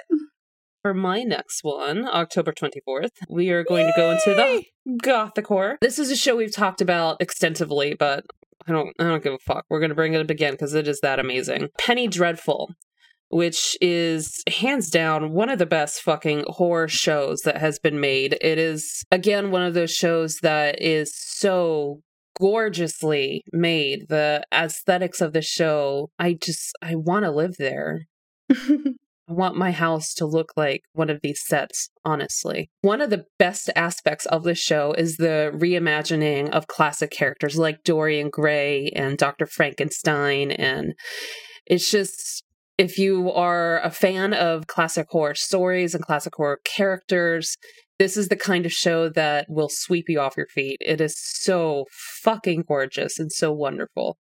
A: For my next one, October 24th, we are going to go into the gothic horror. This is a show we've talked about extensively, but I don't I don't give a fuck. We're going to bring it up again because it is that amazing. Penny Dreadful, which is hands down one of the best fucking horror shows that has been made. It is again one of those shows that is so gorgeously made. The aesthetics of the show, I just I want to live there. (laughs) Want my house to look like one of these sets, honestly. One of the best aspects of the show is the reimagining of classic characters like Dorian Gray and Dr. Frankenstein. And it's just, if you are a fan of classic horror stories and classic horror characters, this is the kind of show that will sweep you off your feet. It is so fucking gorgeous and so wonderful.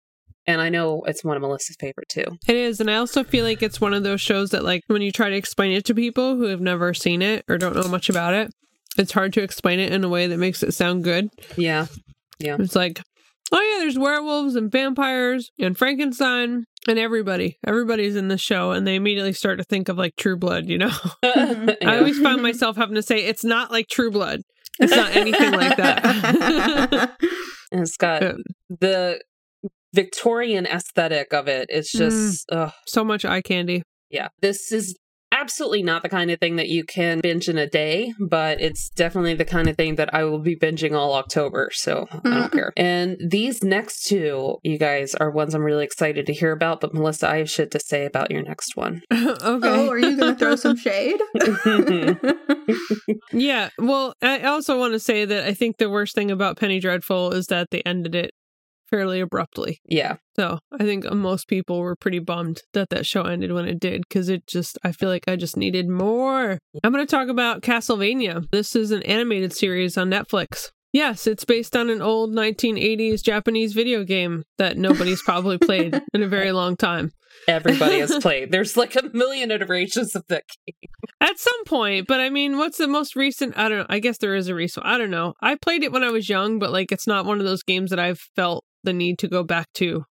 A: And I know it's one of Melissa's favorite too.
D: It is, and I also feel like it's one of those shows that, like, when you try to explain it to people who have never seen it or don't know much about it, it's hard to explain it in a way that makes it sound good.
A: Yeah. Yeah.
D: It's like, oh yeah, there's werewolves and vampires and Frankenstein and everybody. Everybody's in the show, and they immediately start to think of like True Blood. You know, (laughs) (laughs) I always found myself having to say it's not like True Blood. It's not anything like that. (laughs)
A: And it's got
D: Yeah.
A: the Victorian aesthetic of it. It's mm. just, ugh,
D: so much eye candy.
A: yeah. This is absolutely not the kind of thing that you can binge in a day, but it's definitely the kind of thing that I will be binging all October. So I don't mm-hmm. care. And these next two, you guys, are ones I'm really excited to hear about. But Melissa, I have shit to say about your next one. (laughs)
D: Oh, okay.
B: Oh, are you going to throw some (laughs) shade? (laughs)
D: Yeah. Well, I also want to say that I think the worst thing about Penny Dreadful is that they ended it fairly abruptly.
A: yeah.
D: So I think most people were pretty bummed that that show ended when it did because it just, I feel like I just needed more. I'm going to talk about Castlevania. This is an animated series on Netflix. Yes, it's based on an old 1980s Japanese video game that nobody's probably played (laughs) in a very long time.
A: Everybody has (laughs) played. There's like a million iterations of that game.
D: At some point, but I mean, what's the most recent? I don't know. I guess there is a recent. I don't know. I played it when I was young, but like it's not one of those games that I've felt the need to go back to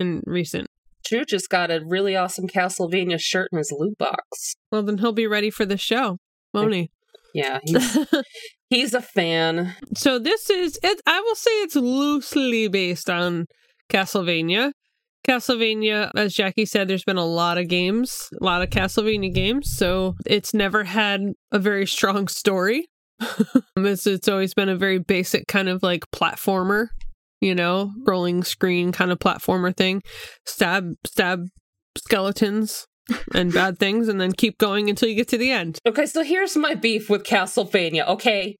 D: in recent.
A: Drew just got a really awesome Castlevania shirt in his loot box.
D: Well, then he'll be ready for the show, won't he?
A: Yeah, (laughs) he's, he's a fan.
D: so this is it. I will say it's loosely based on Castlevania. Castlevania, as Jackie said, there's been a lot of games, a lot of Castlevania games, so it's never had a very strong story. (laughs) it's, it's always been a very basic kind of like platformer, you know, rolling screen kind of platformer thing. Stab, stab skeletons and bad (laughs) things, and then keep going until you get to the end.
A: Okay, so here's my beef with Castlevania. Okay,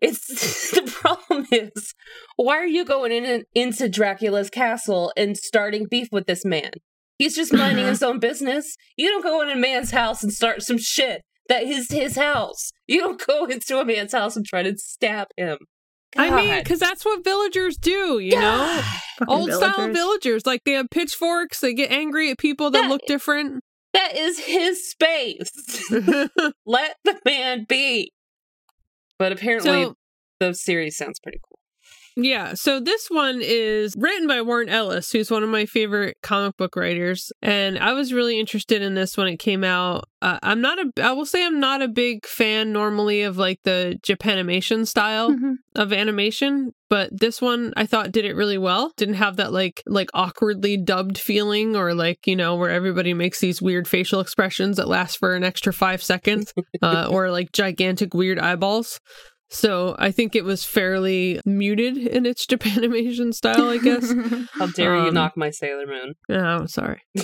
A: it's (laughs) the problem is why are you going in into Dracula's castle and starting beef with this man? He's just minding his (laughs) own business. You don't go in a man's house and start some shit that is his house. You don't go into a man's house and try to stab him.
D: I mean, because that's what villagers do, you know? (laughs)
B: Fucking
D: Old style
B: villagers.
D: villagers. Like they have pitchforks, they get angry at people that
A: That-
D: look different.
A: that is his space. (laughs) Let the man be. But apparently,
D: so,
A: the series sounds pretty cool.
D: Yeah, so this one is written by Warren Ellis, who's one of my favorite comic book writers. And I was really interested in this when it came out. Uh, I'm not a, I will say I'm not a big fan normally of like the Japanimation style.
B: Mhm.
D: of animation, but this one I thought did it really well. Didn't have that like like awkwardly dubbed feeling or like, you know, where everybody makes these weird facial expressions that last for an extra 5 seconds uh, (laughs) or like gigantic weird eyeballs. So I think it was fairly muted in its (laughs) Japanimation style, I guess. (laughs)
A: How dare you
D: Um,
A: knock my Sailor Moon?
D: Oh, sorry. (laughs)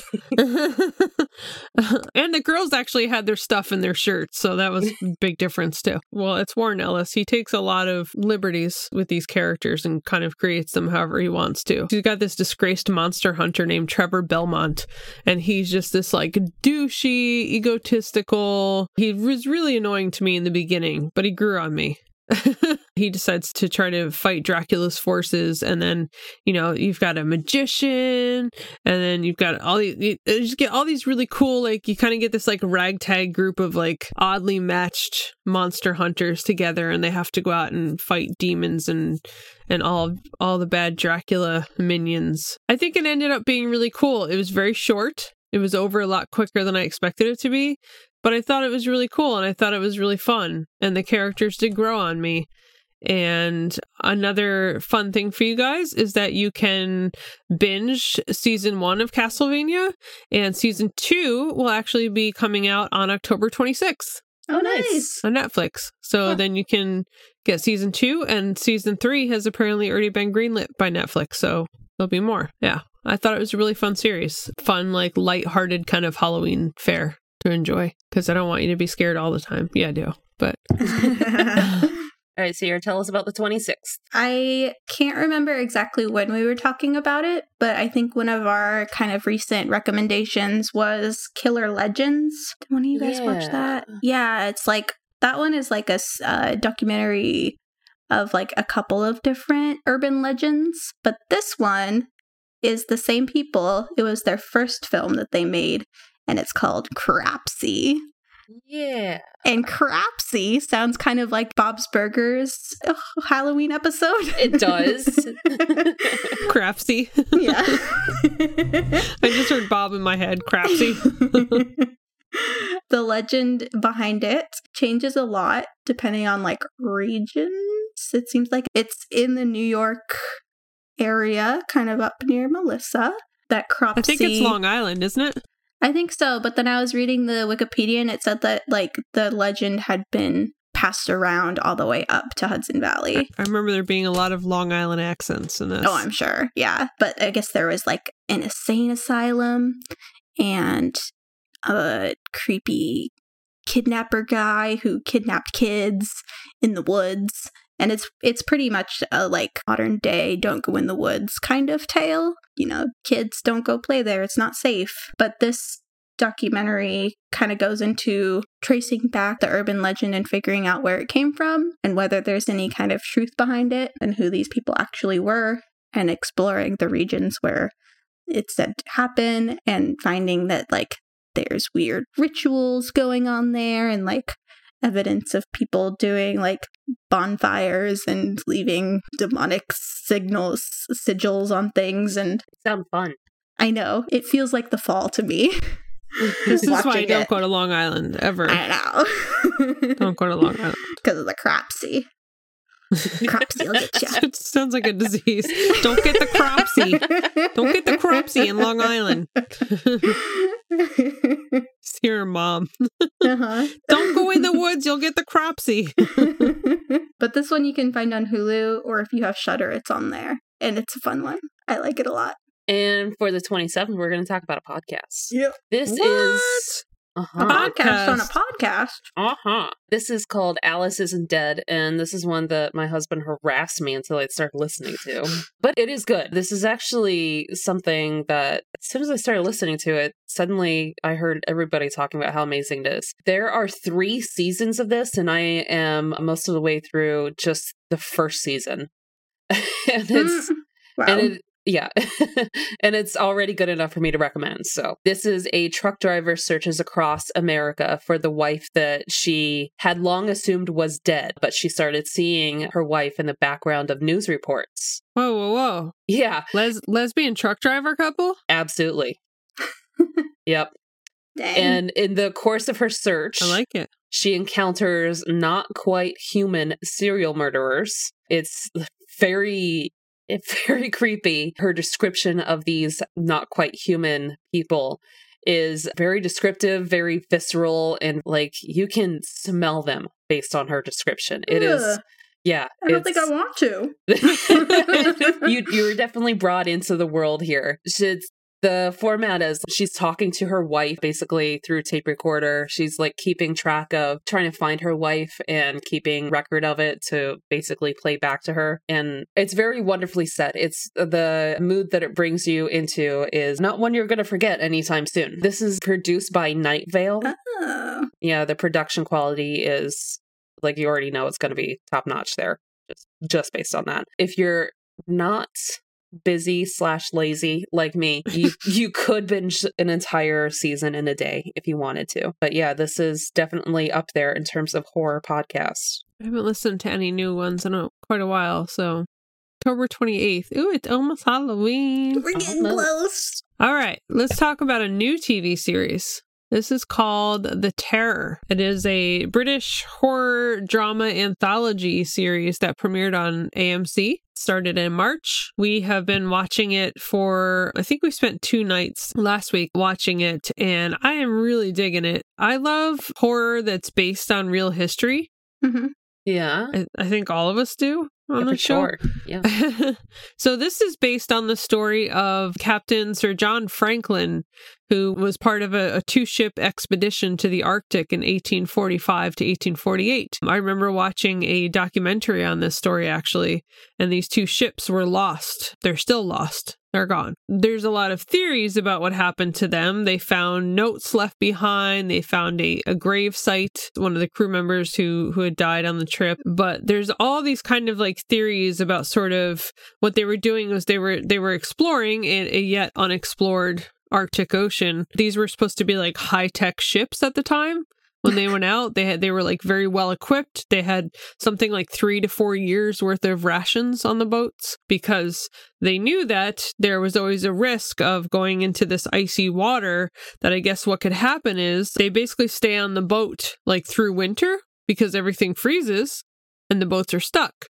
D: and the girls actually had their stuff in their shirts, so that was a big difference too. Well, it's Warren Ellis. He takes a lot of liberties with these characters and kind of creates them however he wants to. He's got this disgraced monster hunter named Trevor Belmont, and he's just this like douchey, egotistical. He was really annoying to me in the beginning, but he grew on me. (laughs) he decides to try to fight Dracula's forces, and then you know you've got a magician, and then you've got all these. You just get all these really cool, like you kind of get this like ragtag group of like oddly matched monster hunters together, and they have to go out and fight demons and and all all the bad Dracula minions. I think it ended up being really cool. It was very short. It was over a lot quicker than I expected it to be but I thought it was really cool and I thought it was really fun. And the characters did grow on me. And another fun thing for you guys is that you can binge season one of Castlevania, and season two will actually be coming out on October 26th
B: Oh,
A: nice.
D: on Netflix. So
A: Huh.
D: then you can get season two, and season three has apparently already been greenlit by Netflix. So there'll be more. Yeah. I thought it was a really fun series. Fun, like light-hearted kind of Halloween fare to enjoy because I don't want you to be scared all the time. Yeah, I do. But (laughs)
A: All right, Sierra, tell us about the 26th.
B: I can't remember exactly when we were talking about it, but I think one of our kind of recent recommendations was Killer Legends. Did one of you guys watch that? Yeah, it's like that one is like a uh, documentary of like a couple of different urban legends, but this one is the same people. It was their first film that they made, and it's called Cropsy.
A: Yeah.
B: And Crapsy sounds kind of like Bob's Burgers Halloween episode.
A: It does. (laughs)
D: crapsy.
B: yeah. (laughs)
D: I just heard Bob in my head. Crapsy. (laughs)
B: the legend behind it changes a lot depending on like regions. It seems like it's in the New York area, kind of up near Melissa. That Cropsy.
D: I think it's Long Island, isn't it?
B: I think so, but then I was reading the Wikipedia and it said that like the legend had been passed around all the way up to Hudson Valley.
D: I remember there being a lot of Long Island accents in this.
B: Oh, I'm sure. Yeah. But I guess there was like an insane asylum and a creepy kidnapper guy who kidnapped kids in the woods. And it's it's pretty much a like modern day don't go in the woods kind of tale. You know, kids don't go play there. It's not safe. But this documentary kind of goes into tracing back the urban legend and figuring out where it came from and whether there's any kind of truth behind it and who these people actually were and exploring the regions where it's said to happen and finding that like there's weird rituals going on there and like evidence of people doing like bonfires and leaving demonic signals sigils on things and
A: Sound fun.
B: I know it feels like the fall to me. (laughs)
D: This is why I don't
B: it.
D: go to Long Island ever.
B: I know.
D: Don't go to Long (laughs) Island.
B: Because of the cropsy. (laughs) Cropsy will get you.
D: it sounds like a disease. Don't get the cropsy. Don't get the cropsy in Long Island. (laughs) It's here, mom.
B: uh-huh.
D: Don't go in the woods. You'll get the cropsy. (laughs)
B: but this one you can find on Hulu, or if you have Shudder, it's on there, and it's a fun one. I like it a lot.
A: And for the 27th, we're going to talk about a podcast.
B: Yep.
A: This
D: What?
A: is.
B: A
A: Uh-huh.
B: podcast on a
D: Podcast.
B: podcast.
A: Uh-huh. This is called Alice Isn't Dead, and this is one that my husband harassed me until I started listening to. (laughs) But it is good. This is actually something that as soon as I started listening to it, suddenly I heard everybody talking about how amazing it is. There are three seasons of this, and I am most of the way through just the first season. (laughs) and it's (laughs)
B: wow.
A: and it yeah (laughs) and it's already good enough for me to recommend so this is a truck driver searches across america for the wife that she had long assumed was dead but she started seeing her wife in the background of news reports
D: Whoa, whoa, whoa.
A: yeah
D: Les- lesbian truck driver couple?
A: absolutely (laughs) yep
B: Dang.
A: and in the course of her search
D: I like it.
A: she encounters not quite human serial murderers. It's very it's (laughs) very creepy. Her description of these not quite human people is very descriptive, very visceral, and like you can smell them based on her description. It is
B: Ugh.
A: yeah.
B: I don't think I want to. (laughs)
A: you you're definitely brought into the world here. She's, the format is she's talking to her wife basically through tape recorder. She's like keeping track of trying to find her wife and keeping record of it to basically play back to her. And it's very wonderfully set. It's the mood that it brings you into is not one you're going to forget anytime soon. This is produced by Night Vale.
B: Oh.
A: Yeah, the production quality is like you already know it's going to be top notch there just just based on that if you're not busy slash lazy like me you (laughs) you could binge an entire season in a day if you wanted to but yeah this is definitely up there in terms of horror podcasts
D: I haven't listened to any new ones in a, quite a while, so October 28th. Ooh, it's almost Halloween.
B: We're getting
A: Almost.
B: close.
D: All right, let's talk about a new TV series. This is called The Terror. It is a British horror drama anthology series that premiered on AMC. Started in March. We have been watching it for, I think we spent two nights last week watching it, and I am really digging it. I love horror that's based on real history.
B: Mhm.
A: yeah
D: I, I think all of us do on
A: yeah,
D: the show.
A: sure yeah (laughs)
D: so this is based on the story of Captain Sir John Franklin, who was part of a, a two-ship expedition to the Arctic in 1845 to 1848. I remember watching a documentary on this story actually, and these two ships were lost. They're still lost. They're gone. There's a lot of theories about what happened to them. They found notes left behind. They found a, a grave site, one of the crew members who who had died on the trip. But there's all these kind of like theories about sort of what they were doing was they were they were exploring a, a yet unexplored Arctic Ocean. These were supposed to be like high tech ships at the time. When they went out, they had they were like very well equipped. They had something like three to four years worth of rations on the boats because they knew that there was always a risk of going into this icy water. That I guess what could happen is they basically stay on the boat like through winter because everything freezes and the boats are stuck.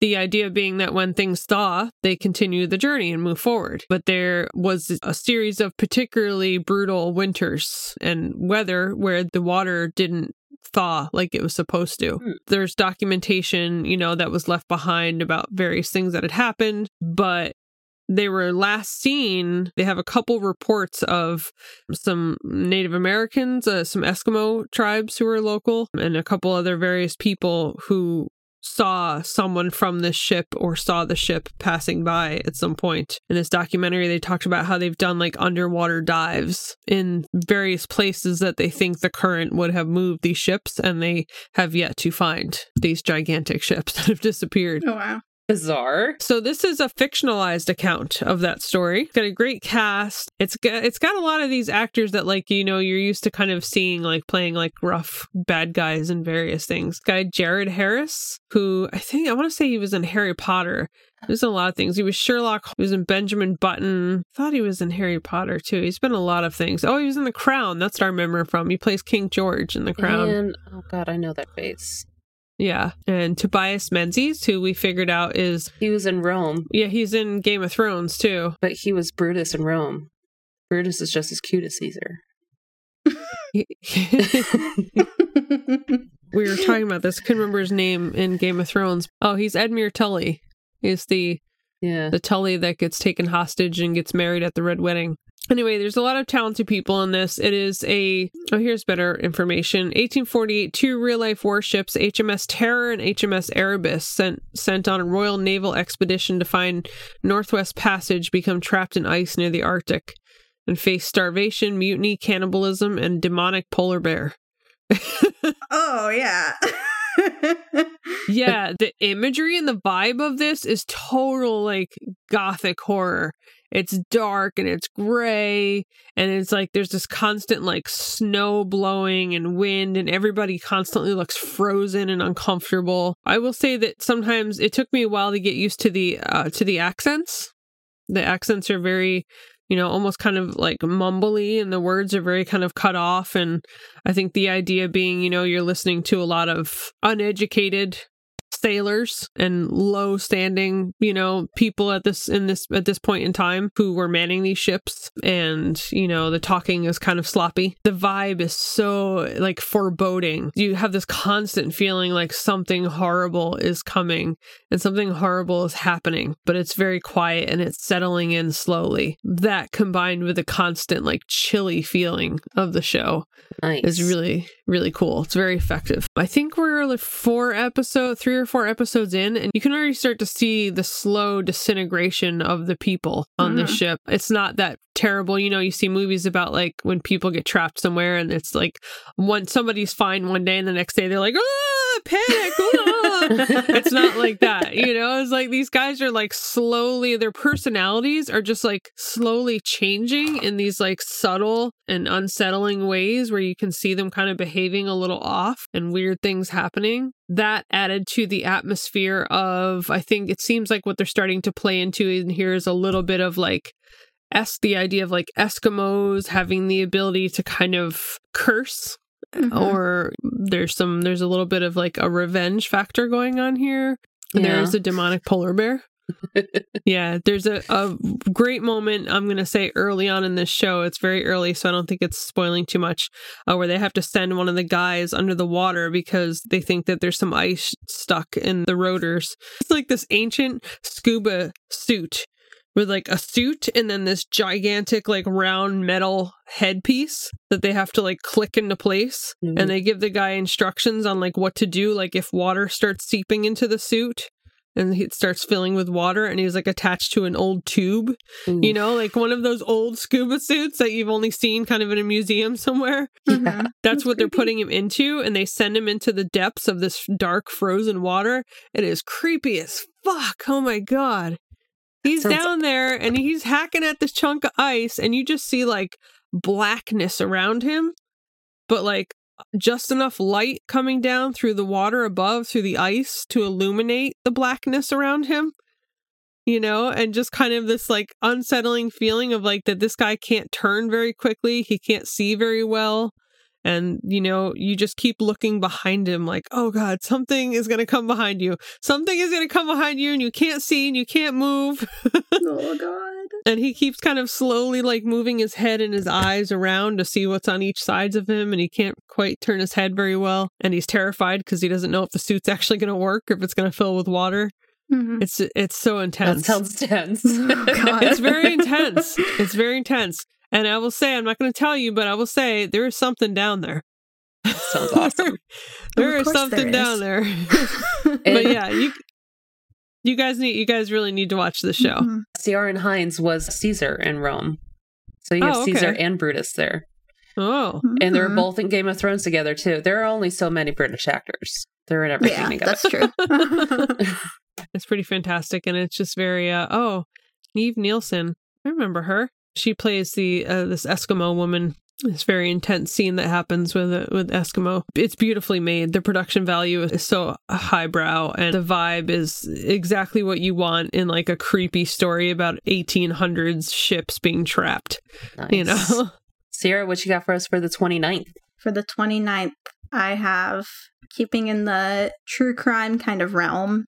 D: The idea being that when things thaw, they continue the journey and move forward. But there was a series of particularly brutal winters and weather where the water didn't thaw like it was supposed to.
A: Hmm.
D: There's documentation, you know, that was left behind about various things that had happened, but they were last seen. They have a couple reports of some Native Americans, uh, some Eskimo tribes who were local, and a couple other various people who saw someone from this ship or saw the ship passing by at some point. In this documentary, they talked about how they've done like underwater dives in various places that they think the current would have moved these ships, and they have yet to find these gigantic ships (laughs) that have disappeared.
B: Oh wow.
A: Bizarre.
D: So this is a fictionalized account of that story. It's got a great cast. It's got it's got a lot of these actors that like you know you're used to kind of seeing like playing like rough bad guys in various things. Guy Jared Harris, who I think I want to say he was in Harry Potter. He was in a lot of things. He was Sherlock. He was in Benjamin Button. Thought he was in Harry Potter too. He's been a lot of things. Oh, he was in The Crown. That's what I remember from. He plays King George in The Crown.
A: And oh god, I know that face.
D: Yeah, and Tobias Menzies, who we figured out is
A: He was in Rome,
D: yeah he's in Game of Thrones too.
A: but he was Brutus in Rome. Brutus is just as cute as Caesar. (laughs)
D: we were talking about this. I couldn't remember his name in Game of Thrones. Oh, he's Edmure Tully. He's the
A: Yeah.
D: the Tully that gets taken hostage and gets married at the Red Wedding. Anyway, there's a lot of talented people in this. It is a oh, here's better information. 1848, two real life warships, HMS Terror and HMS Erebus, sent sent on a Royal Naval expedition to find Northwest Passage, become trapped in ice near the Arctic, and face starvation, mutiny, cannibalism, and demonic polar bear. (laughs)
B: oh yeah. (laughs)
D: yeah, the imagery and the vibe of this is total like gothic horror. It's dark and it's gray and it's like there's this constant like snow blowing and wind and everybody constantly looks frozen and uncomfortable. I will say that sometimes it took me a while to get used to the uh to the accents. The accents are very you know, almost kind of like mumbly and the words are very kind of cut off. And I think the idea being, you know, you're listening to a lot of uneducated sailors and low standing you know people at this in this at this point in time who were manning these ships. And you know the talking is kind of sloppy. The vibe is so like foreboding. You have this constant feeling like something horrible is coming and something horrible is happening but it's very quiet and it's settling in slowly. That combined with the constant like chilly feeling of the show
A: Nice.
D: is really really cool. It's very effective. I think we're like four episode three or four episodes in and you can already start to see the slow disintegration of the people on the
B: Mhm.
D: ship. It's not that terrible. You know you see movies about like when people get trapped somewhere and it's like one somebody's fine one day and the next day they're like ah panic. Ah." it's not like that you know? It's like these guys are like slowly their personalities are just like slowly changing in these like subtle and unsettling ways where you can see them kind of behaving a little off and weird things happening. That added to the atmosphere of i think it seems like what they're starting to play into in here is a little bit of like es- the idea of like eskimos having the ability to kind of curse
B: Mhm.
D: or there's some there's a little bit of like a revenge factor going on here
A: Yeah.
D: there's a demonic polar bear (laughs) yeah there's a, a great moment i'm gonna say early on in this show it's very early so i don't think it's spoiling too much uh, where they have to send one of the guys under the water because they think that there's some ice stuck in the rotors it's like this ancient scuba suit with like a suit and then this gigantic like round metal headpiece that they have to like click into place.
A: Mhm.
D: and they give the guy instructions on like what to do like if water starts seeping into the suit and it starts filling with water and he's like attached to an old tube.
A: Ooh.
D: you know like one of those old scuba suits that you've only seen kind of in a museum somewhere.
B: Mhm.
D: that's
B: That's
D: what they're putting him into and they send him into the depths of this dark frozen water. It is creepy as fuck. Oh my god he's
A: Sounds-
D: down there and he's hacking at this chunk of ice and you just see like blackness around him but like just enough light coming down through the water above through the ice to illuminate the blackness around him you know and just kind of this like unsettling feeling of like that this guy can't turn very quickly he can't see very well And, you know, you just keep looking behind him like, oh God, something is going to come behind you. Something is going to come behind you and you can't see and you can't move. (laughs)
B: oh god.
D: and he keeps kind of slowly like moving his head and his eyes around to see what's on each sides of him. And he can't quite turn his head very well. And he's terrified because he doesn't know if the suit's actually going to work or if it's going to fill with water.
B: Mhm.
D: It's it's so
A: That
D: intense.
A: sounds tense.
B: Oh, (laughs) God. (laughs)
D: it's very intense. It's very intense. And I will say, I'm not going to tell you, but I will say there is something down there.
A: sounds (laughs) awesome.
D: there
B: Of
D: something
B: there
D: down (laughs) there. but yeah, you you guys need you guys really need to watch the show.
B: Mhm.
A: Ciaran Hinds was Caesar in Rome. So you have
D: Oh,
A: Caesar and Brutus there.
D: Oh,
A: And they're
B: Mhm.
A: both in Game of Thrones together too. There are only so many British actors. They're in everything
B: Yeah,
A: together.
B: that's true. (laughs)
D: it's pretty fantastic, and it's just very uh oh, Nive Nielsen. I remember her. She plays the uh, this Eskimo woman. This very intense scene that happens with uh, with Eskimo. It's beautifully made. The production value is so highbrow, and the vibe is exactly what you want in like a creepy story about 1800s ships being trapped. You know, (laughs)
A: Sierra, what you got for us for the 29th?
B: For the 29th, I have keeping in the true crime kind of realm,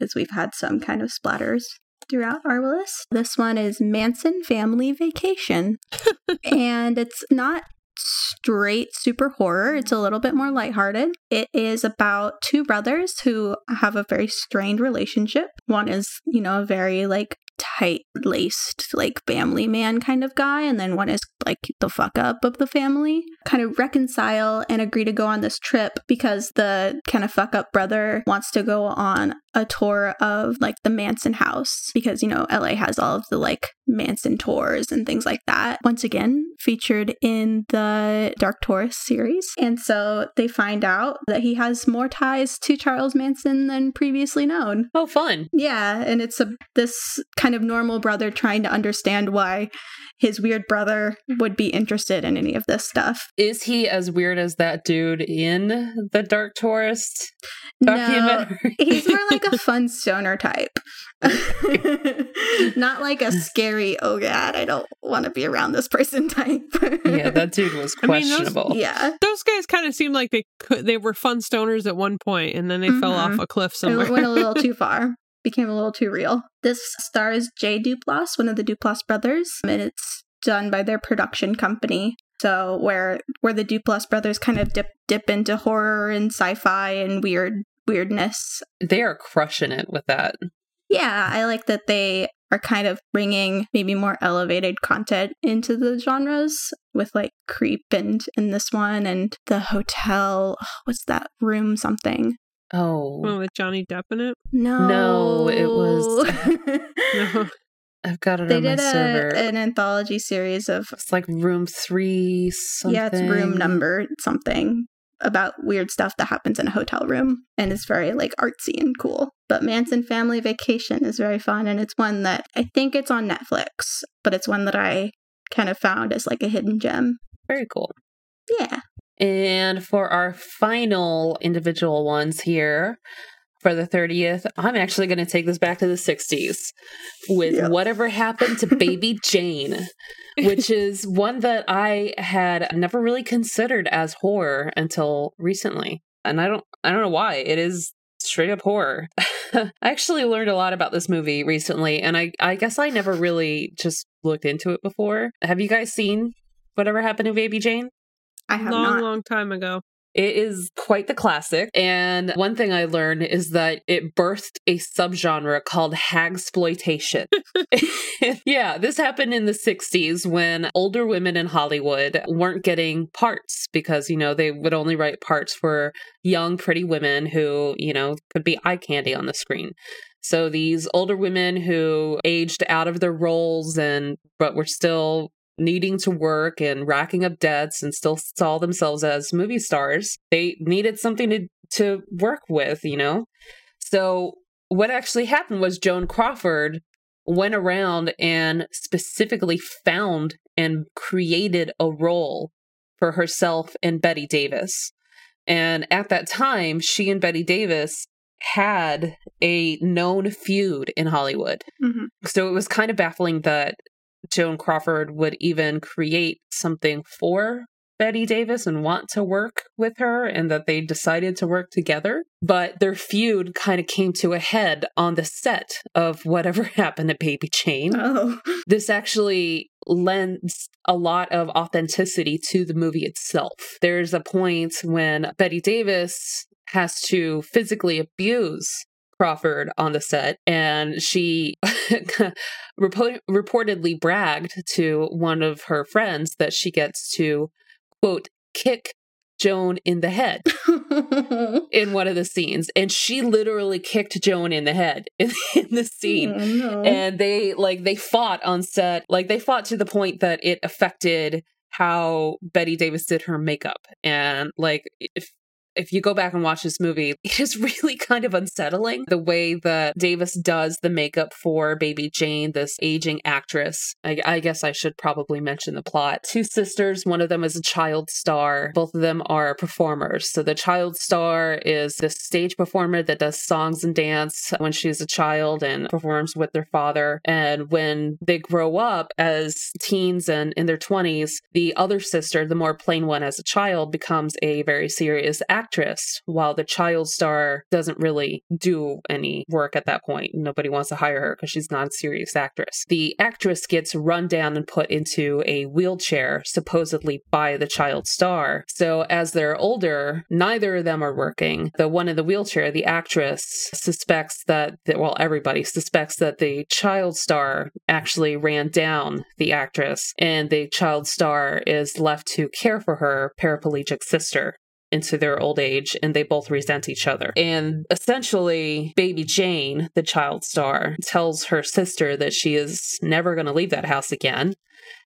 B: as we've had some kind of splatters throughout our list. This one is Manson Family Vacation. (laughs) and it's not straight super horror, it's a little bit more lighthearted. It is about two brothers who have a very strained relationship. One is, you know, a very like tight laced like family man kind of guy and then one is like the fuck up of the family kind of reconcile and agree to go on this trip because the kind of fuck up brother wants to go on a tour of like the Manson house because you know LA has all of the like Manson tours and things like that once again featured in the Dark Tourist series and so they find out that he has more ties to Charles Manson than previously known
A: Oh, fun.
B: yeah, and it's a this kind of normal brother trying to understand why his weird brother would be interested in any of this stuff.
A: Is he as weird as that dude in the Dark Tourist
B: No, he's more like (laughs) a fun stoner type. (laughs) Not like a scary, oh god, I don't want to be around this person type.
A: yeah, that dude was
D: I mean, those-
A: questionable.
B: yeah.
D: those guys kind of seemed like they could, they were fun stoners at one point, and then they fell
B: Mhm.
D: off a cliff
B: It
D: somewhere.
B: went a little too (laughs) far. Became a little too real. This stars Jay Duplass, one of the Duplass brothers, and it's done by their production company. So where where the Duplass brothers kind of dip dip into horror and sci-fi and weird weirdness.
A: They are crushing it with that.
B: Yeah, I like that they are kind of bringing maybe more elevated content into the genres with like creep and in this one and the hotel. What's that room something?
A: Oh,
D: Oh, with Johnny Depp in it.
B: No,
A: No, it was- (laughs)
D: No.
A: I've got it
B: they
A: on my
B: did
A: server.
B: an anthology series of
A: it's like room three something.
B: yeah, it's room number something about weird stuff that happens in a hotel room and it's very like artsy and cool. But Manson Family Vacation is very fun and it's one that I think it's on Netflix, but it's one that I kind of found as like a hidden gem.
A: Very cool.
B: Yeah.
A: And for our final individual ones here for the 30th, I'm actually going to take this back to the 60s with
B: Yeah.
A: Whatever Happened to Baby (laughs) Jane, which is one that I had never really considered as horror until recently. And I don't I don't know why. It is straight up horror. (laughs) I actually learned a lot about this movie recently and I I guess I never really just looked into it before. Have you guys seen Whatever Happened to Baby Jane?
B: I have
D: long,
B: not.
D: long time ago.
A: It is quite the classic. And one thing I learned is that it birthed a subgenre called hagsploitation. (laughs) (laughs) yeah, this happened in the 60s when older women in Hollywood weren't getting parts because, you know, they would only write parts for young, pretty women who, you know, could be eye candy on the screen. So these older women who aged out of their roles and but were still needing to work and racking up debts and still saw themselves as movie stars, they needed something to to work with, you know. So what actually happened was Joan Crawford went around and specifically found and created a role for herself and Bette Davis. And at that time, she and Bette Davis had a known feud in Hollywood.
B: Mhm.
A: So it was kind of baffling that Joan Crawford would even create something for Bette Davis and want to work with her and that they decided to work together. But their feud kind of came to a head on the set of whatever (laughs) happened to Baby Jane.
B: Oh.
A: This actually lends a lot of authenticity to the movie itself. There's a point when Bette Davis has to physically abuse Crawford on the set, and she (laughs) repo- reportedly bragged to one of her friends that she gets to, quote, kick Joan in the head (laughs) in one of the scenes. And she literally kicked Joan in the head (laughs) in, in the scene.
B: Oh, no.
A: And they, like, they fought on set. Like, they fought to the point that it affected how Bette Davis did her makeup. And, like, if if you go back and watch this movie, (laughs) it is really kind of unsettling the way that Davis does the makeup for Baby Jane, this aging actress. I, I, guess I should probably mention the plot. Two sisters, one of them is a child star. Both of them are performers. So the child star is this stage performer that does songs and dance when she's a child and performs with their father. And when they grow up as teens and in their 20s, the other sister, the more plain one as a child, becomes a very serious actress actress, while the child star doesn't really do any work at that point. Nobody wants to hire her because she's not a serious actress. The actress gets run down and put into a wheelchair, supposedly by the child star. So as they're older, neither of them are working. The one in the wheelchair, the actress, suspects that, that well, everybody suspects that the child star actually ran down the actress, and the child star is left to care for her paraplegic sister into their old age and they both resent each other. And essentially, baby Jane, the child star, tells her sister that she is never going to leave that house again.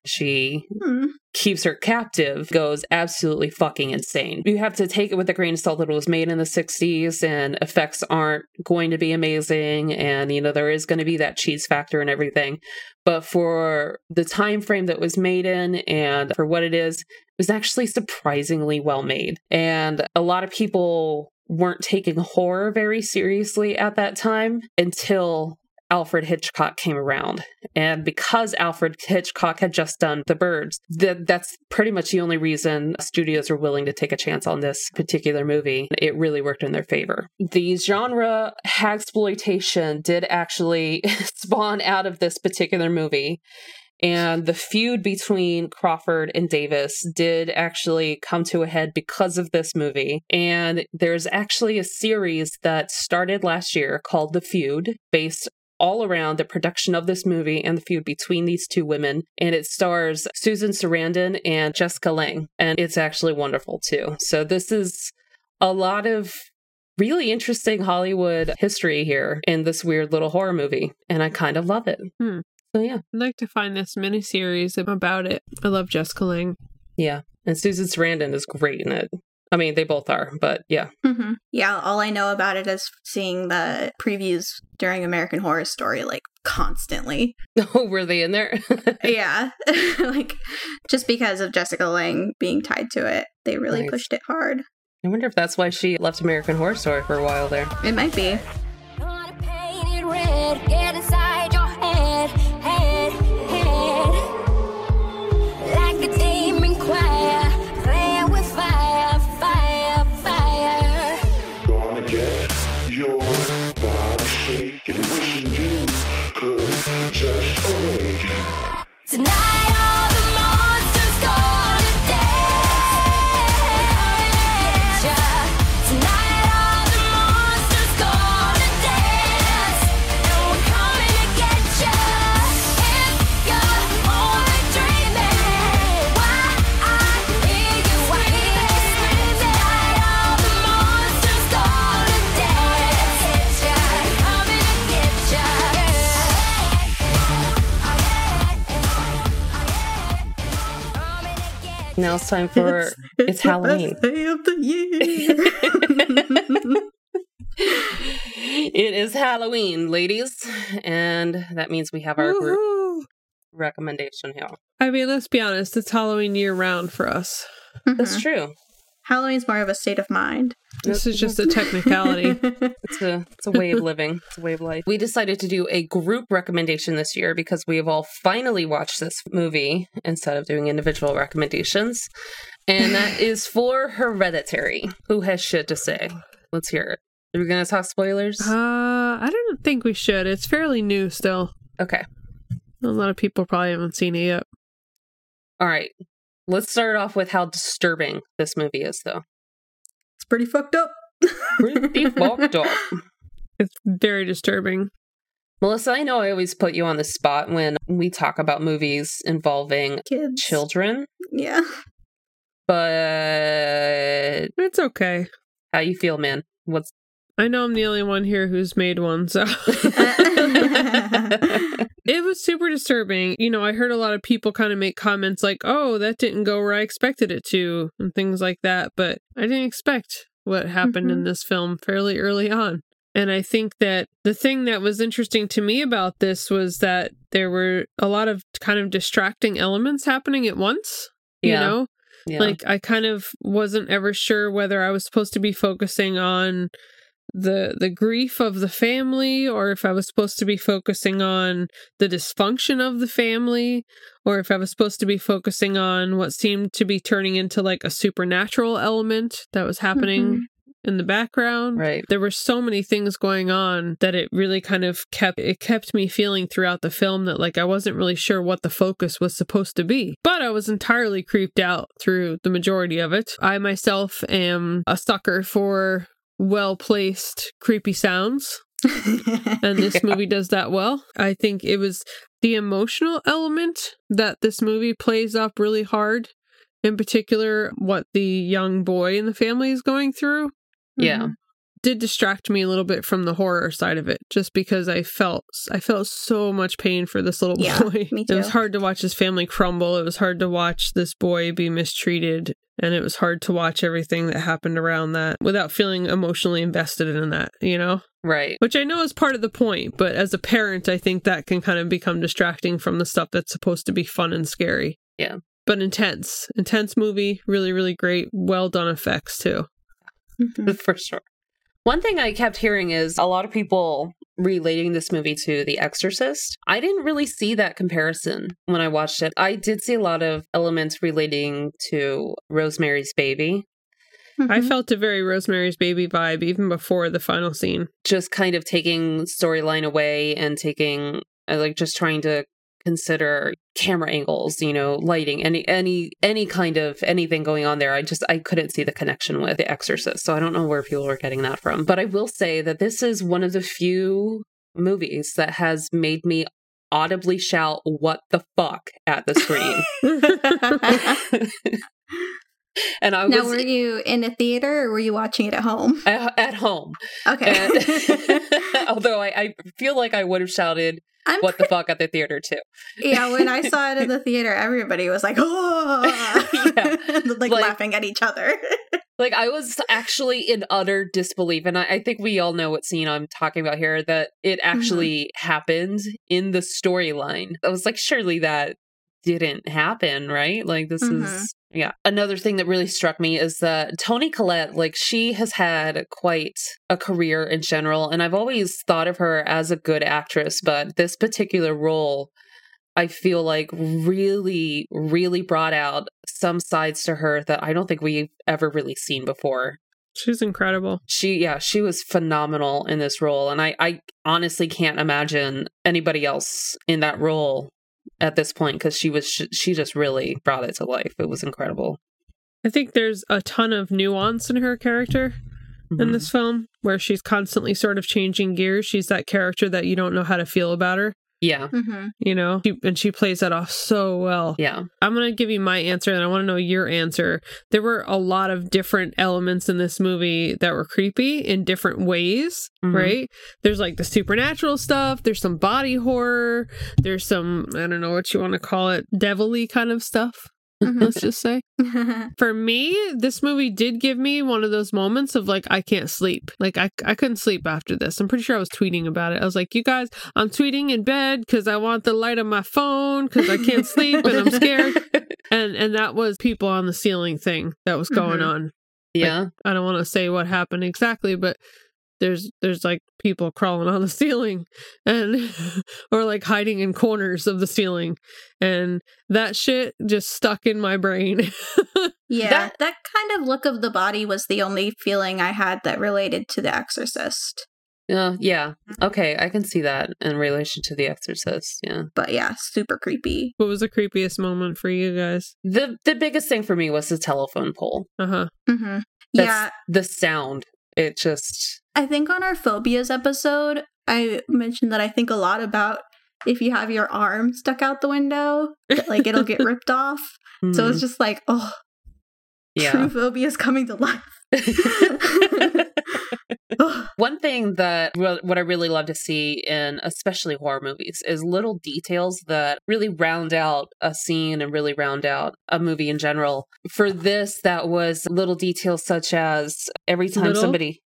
A: She
B: Hmm.
A: keeps her captive, goes absolutely fucking insane. You have to take it with a grain of salt that it was made in the 60s and effects aren't going to be amazing and you know there is going to be that cheese factor and everything. But for the time frame that was made in and for what it is, it was actually surprisingly well made. And a lot of people weren't taking horror very seriously at that time until Alfred Hitchcock came around. And because Alfred Hitchcock had just done The Birds, th- that's pretty much the only reason studios were willing to take a chance on this particular movie. It really worked in their favor. The genre hagsploitation did actually (laughs) spawn out of this particular movie. And the feud between Crawford and Davis did actually come to a head because of this movie. And there's actually a series that started last year called The Feud, based all around the production of this movie and the feud between these two women. And it stars Susan Sarandon and Jessica Lange. And it's actually wonderful too. So this is a lot of really interesting Hollywood history here in this weird little horror movie. And I kind of love it.
D: Hmm.
A: So yeah.
D: I'd like to find this miniseries about it. I love Jessica Lange.
A: Yeah. And Susan Sarandon is great in it. I mean, they both are, but yeah.
B: hmm Yeah, all I know about it is seeing the previews during American Horror Story like constantly. (laughs)
A: Oh, were they in there? (laughs)
B: yeah, (laughs) like just because of Jessica Lange being tied to it, they really
A: Nice.
B: pushed it hard.
A: I wonder if that's why she left American Horror Story for a while there.
B: It might be.
A: Now it's time for it's,
B: the
A: Halloween.
B: best day of the year. (laughs)
A: it is Halloween, ladies, and that means we have our group recommendation here.
D: I mean, let's be honest, it's Halloween year round for us.
A: That's
B: Mhm.
A: true.
B: Halloween's more of a state of mind.
D: This is just a technicality. (laughs)
A: It's a it's a way of living. It's a way of life. We decided to do a group recommendation this year because we have all finally watched this movie instead of doing individual recommendations. And that (laughs) is for Hereditary. Who has shit to say? Let's hear it. Are we gonna talk spoilers?
D: Uh, I don't think we should. It's fairly new still.
A: Okay.
D: A lot of people probably haven't seen it yet.
A: All right. Let's start off with how disturbing this movie is though.
B: it's pretty fucked up.
A: Pretty (laughs) fucked up.
D: It's very disturbing.
A: Melissa, I know I always put you on the spot when we talk about movies involving
B: Kids.
A: children,
B: Yeah.
A: but
D: It's okay.
A: how you feel, man? What's
D: I know I'm the only one here who's made one, so (laughs) (laughs) (laughs) it was super disturbing. You know, I heard a lot of people kind of make comments like, "Oh, that didn't go where I expected it to," and things like that, but I didn't expect what happened in
B: Mhm.
D: this film fairly early on. And I think that the thing that was interesting to me about this was that there were a lot of kind of distracting elements happening at once. You know,
A: yeah.
D: like I kind of wasn't ever sure whether I was supposed to be focusing on the the grief of the family or if I was supposed to be focusing on the dysfunction of the family or if I was supposed to be focusing on what seemed to be turning into like a supernatural element that was happening mm-hmm. in the background.
A: right.
D: There were so many things going on that it really kind of kept it kept me feeling throughout the film that like I wasn't really sure what the focus was supposed to be. But I was entirely creeped out through the majority of it. I myself am a sucker for well-placed creepy sounds (laughs) and this
A: Yeah.
D: movie does that well. I think it was the emotional element that this movie plays up really hard. In particular, what the young boy in the family is going through
A: Yeah. Mm-hmm.
D: Did distract me a little bit from the horror side of it just because I felt I felt so much pain for this little
B: Yeah,
D: boy.
B: me (laughs)
D: It was hard to watch his family crumble. It was hard to watch this boy be mistreated and it was hard to watch everything that happened around that without feeling emotionally invested in that, you know?
A: Right.
D: Which I know is part of the point, but as a parent, I think that can kind of become distracting from the stuff that's supposed to be fun and scary.
A: Yeah.
D: But intense. Intense movie, really, really great. Well done effects too.
B: Mhm. (laughs) (laughs)
A: For sure. One thing I kept hearing is a lot of people relating this movie to The Exorcist. I didn't really see that comparison when I watched it. I did see a lot of elements relating to Rosemary's Baby,
D: I
B: Mhm.
D: felt a very Rosemary's Baby vibe even before the final scene.
A: just kind of taking storyline away and taking uh, like just trying to consider camera angles you know lighting any any any kind of anything going on there i just i couldn't see the connection with the exorcist so i don't know where people were getting that from but i will say that this is one of the few movies that has made me audibly shout what the fuck at the screen (laughs) (laughs) and i
B: now,
A: was
B: were you in a theater or were you watching it at home?
A: at, at home
B: Okay.
A: And- (laughs) although I, I feel like i would have shouted
B: I'm
A: what the fuck at the theater too
B: yeah, when I (laughs) saw it in the theater, everybody was like, "Oh!" (laughs)
A: Yeah. (laughs)
B: like,
A: Like-
B: laughing at each other.
A: Like I was actually in utter disbelief, and I, I think we all know what scene I'm talking about here. That it mm-hmm. actually happened in the storyline. I was like, surely that didn't happen, right? Like this
B: Mhm.
A: is yeah. Another thing that really struck me is that Toni Collette, like she has had quite a career in general, and I've always thought of her as a good actress, but this particular role. I feel like really, really brought out some sides to her that I don't think we've ever really seen before.
D: She's incredible.
A: She, yeah, she was phenomenal in this role. And I, I honestly can't imagine anybody else in that role at this point because she was, she just really brought it to life. It was incredible.
D: I think there's a ton of nuance in her character in
A: Mhm.
D: this film where she's constantly sort of changing gears. She's that character that you don't know how to feel about her,
A: Yeah.
B: Mm-hmm.
D: you know? She, and she plays that off so well.
A: Yeah.
D: I'm going to give you my answer and I want to know your answer. There were a lot of different elements in this movie that were creepy in different ways,
A: Mhm.
D: right? There's like the supernatural stuff, there's some body horror, there's some, I don't know what you want to call it, devilly kind of stuff, let's just say. (laughs) For me, this movie did give me one of those moments of like I can't sleep. Like I I couldn't sleep after this. I'm pretty sure I was tweeting about it. I was like, "You guys, I'm tweeting in bed cuz I want the light on my phone cuz I can't sleep and I'm scared." (laughs) And and that was people on the ceiling thing that was going
B: Mhm.
D: on.
A: Yeah.
D: I don't want to say what happened exactly, but there's there's like people crawling on the (laughs) ceiling and (laughs) or like hiding in corners of the ceiling and that shit just stuck in my brain. (laughs)
B: Yeah,
A: That-
B: that, kind of look of the body was the only feeling I had that related to The Exorcist.
A: Yeah. Yeah. Okay. I can see that in relation to The Exorcist. Yeah.
B: But yeah, super creepy.
D: what was the creepiest moment for you guys?
A: The the biggest thing for me was the telephone pole.
D: Uh-huh.
B: hmm Yeah,
A: the sound. It just
B: I think on our phobias episode, I mentioned that I think a lot about if you have your arm stuck out the window, that, like it'll get (laughs) ripped off. So it's just like, oh,
A: mm,
B: true
A: yeah.
B: phobias coming to life. (laughs) (laughs)
A: One thing that what I really love to see in especially horror movies is little details that really round out a scene and really round out a movie in general. For this, that was little details such as every time
D: Little?
A: somebody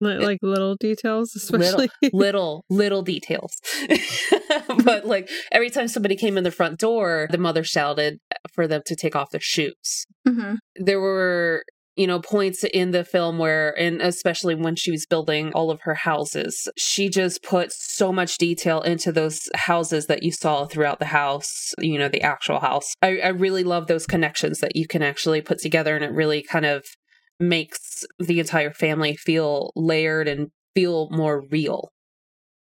D: Like, little details, especially. (laughs)
A: little little details (laughs) but like every time somebody came in the front door the mother shouted for them to take off their shoes
B: Mhm.
A: there were you know points in the film where and especially when she was building all of her houses she just put so much detail into those houses that you saw throughout the house you know the actual house i, I really love those connections that you can actually put together and it really kind of makes the entire family feel layered and feel more real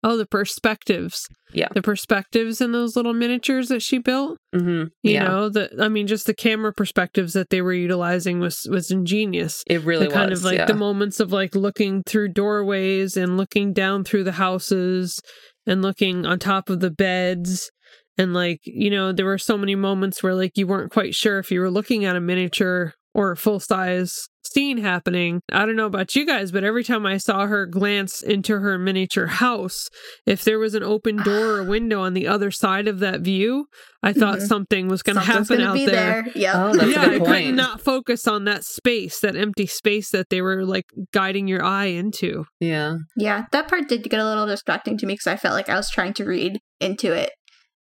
D: Oh, the perspectives.
A: Yeah.
D: The perspectives in those little miniatures that she built.
A: hmm
D: You
A: yeah
D: know, the I mean, just the camera perspectives that they were utilizing was was ingenious.
A: it really
D: the kind
A: was
D: of like
A: yeah.
D: the moments of like looking through doorways and looking down through the houses and looking on top of the beds and like you know there were so many moments where like you weren't quite sure if you were looking at a miniature or a full size scene happening. I don't know about you guys, but every time I saw her glance into her miniature house, if there was an open door or (sighs) window on the other side of that view, I thought
B: Mhm.
D: something was going to happen
B: gonna
D: out
B: be
D: there.
B: there. Yep.
A: Oh,
D: yeah, I could
A: point.
D: not focus on that space, that empty space that they were like guiding your eye into.
A: yeah
B: Yeah, that part did get a little distracting to me because I felt like I was trying to read into it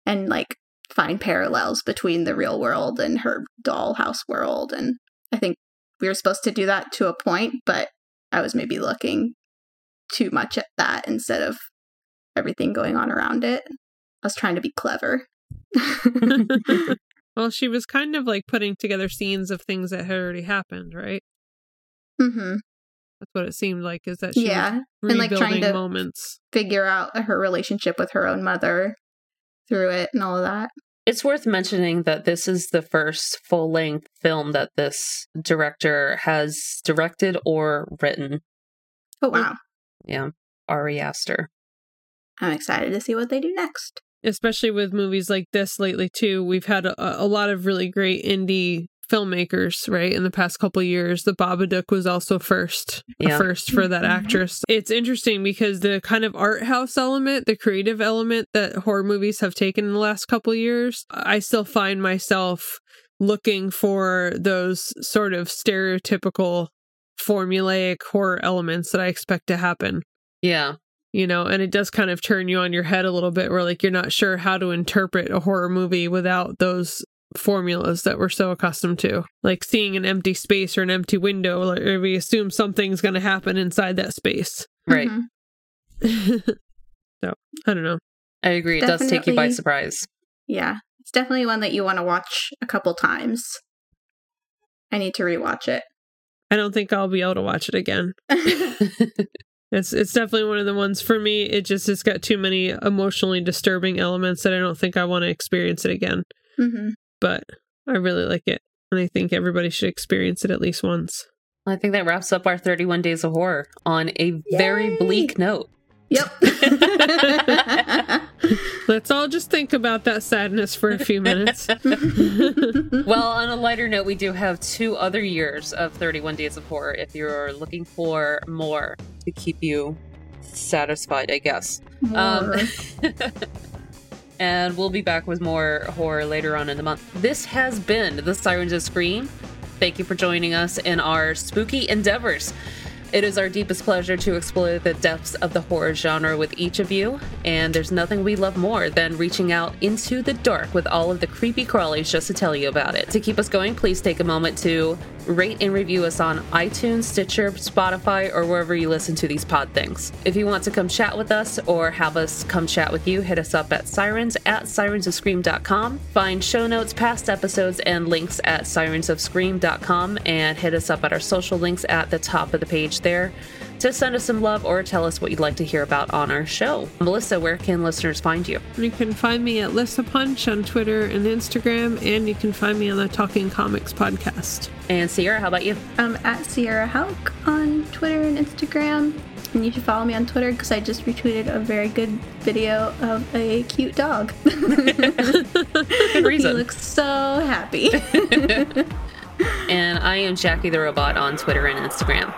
B: and like find parallels between the real world and her dollhouse world. And I think we were supposed to do that to a point, but I was maybe looking too much at that instead of everything going on around it. I was trying to be clever. (laughs) (laughs)
D: well, she was kind of like putting together scenes of things that had already happened, right?
B: Mm-hmm.
D: That's what it seemed like. Is that she
B: Yeah,
D: was
B: and, like, trying to-
D: moments?
B: figure out her relationship with her own mother through it and all of that.
A: It's worth mentioning that this is the first full length film that this director has directed or written.
B: Oh wow,
A: Yeah, Ari Aster.
B: I'm excited to see what they do next.
D: Especially with movies like this lately too, we've had a, a lot of really great indie filmmakers, right? In the past couple years, the Babadook was also first,
A: Yeah.
D: first for that
B: Mhm.
D: actress. It's interesting because the kind of art house element, the creative element that horror movies have taken in the last couple years, I still find myself looking for those sort of stereotypical formulaic horror elements that I expect to happen
A: Yeah,
D: you know and it does kind of turn you on your head a little bit where like you're not sure how to interpret a horror movie without those formulas that we're so accustomed to like seeing an empty space or an empty window like we assume something's going to happen inside that space
A: right.
B: Mhm. (laughs)
D: so i don't know
A: I agree. It does take you by surprise.
B: Yeah, it's definitely one that you want to watch a couple times. I need to rewatch it.
D: i don't think i'll be able to watch it again (laughs) (laughs) it's it's definitely one of the ones for me it just it's got too many emotionally disturbing elements that i don't think i want to experience it again
B: hmm
D: but i really like it and i think everybody should experience it at least once
A: I think that wraps up our 31 Days of Horror on a very bleak note.
B: Yep. (laughs)
D: Let's all just think about that sadness for a few minutes. (laughs)
A: Well, on a lighter note, we do have two other years of 31 Days of Horror if you're looking for more to keep you satisfied, I guess. Um, (laughs) and we'll be back with more horror later on in the month. This has been The Sirens of Scream. Thank you for joining us in our spooky endeavors. It is our deepest pleasure to explore the depths of the horror genre with each of you, and there's nothing we love more than reaching out into the dark with all of the creepy crawlies just to tell you about it. To keep us going, please take a moment to rate and review us on iTunes, Stitcher, Spotify, or wherever you listen to these pod things. If you want to come chat with us or have us come chat with you, hit us up at sirens at sirensofscream.com. Find show notes, past episodes, and links at sirensofscream.com and hit us up at our social links at the top of the page there to send us some love or tell us what you'd like to hear about on our show. Melissa, where can listeners find you?
D: You can find me at Lissa Punch on Twitter and Instagram, and you can find me on the Talking Comics podcast.
A: And Sierra, how about you?
B: I'm at Sierra Hauk on Twitter and Instagram. And you should follow me on Twitter because I just retweeted a very good video of a cute dog.
A: Good (laughs)
B: he looks so happy. (laughs) (laughs)
A: and I am Jackie the Robot on Twitter and Instagram.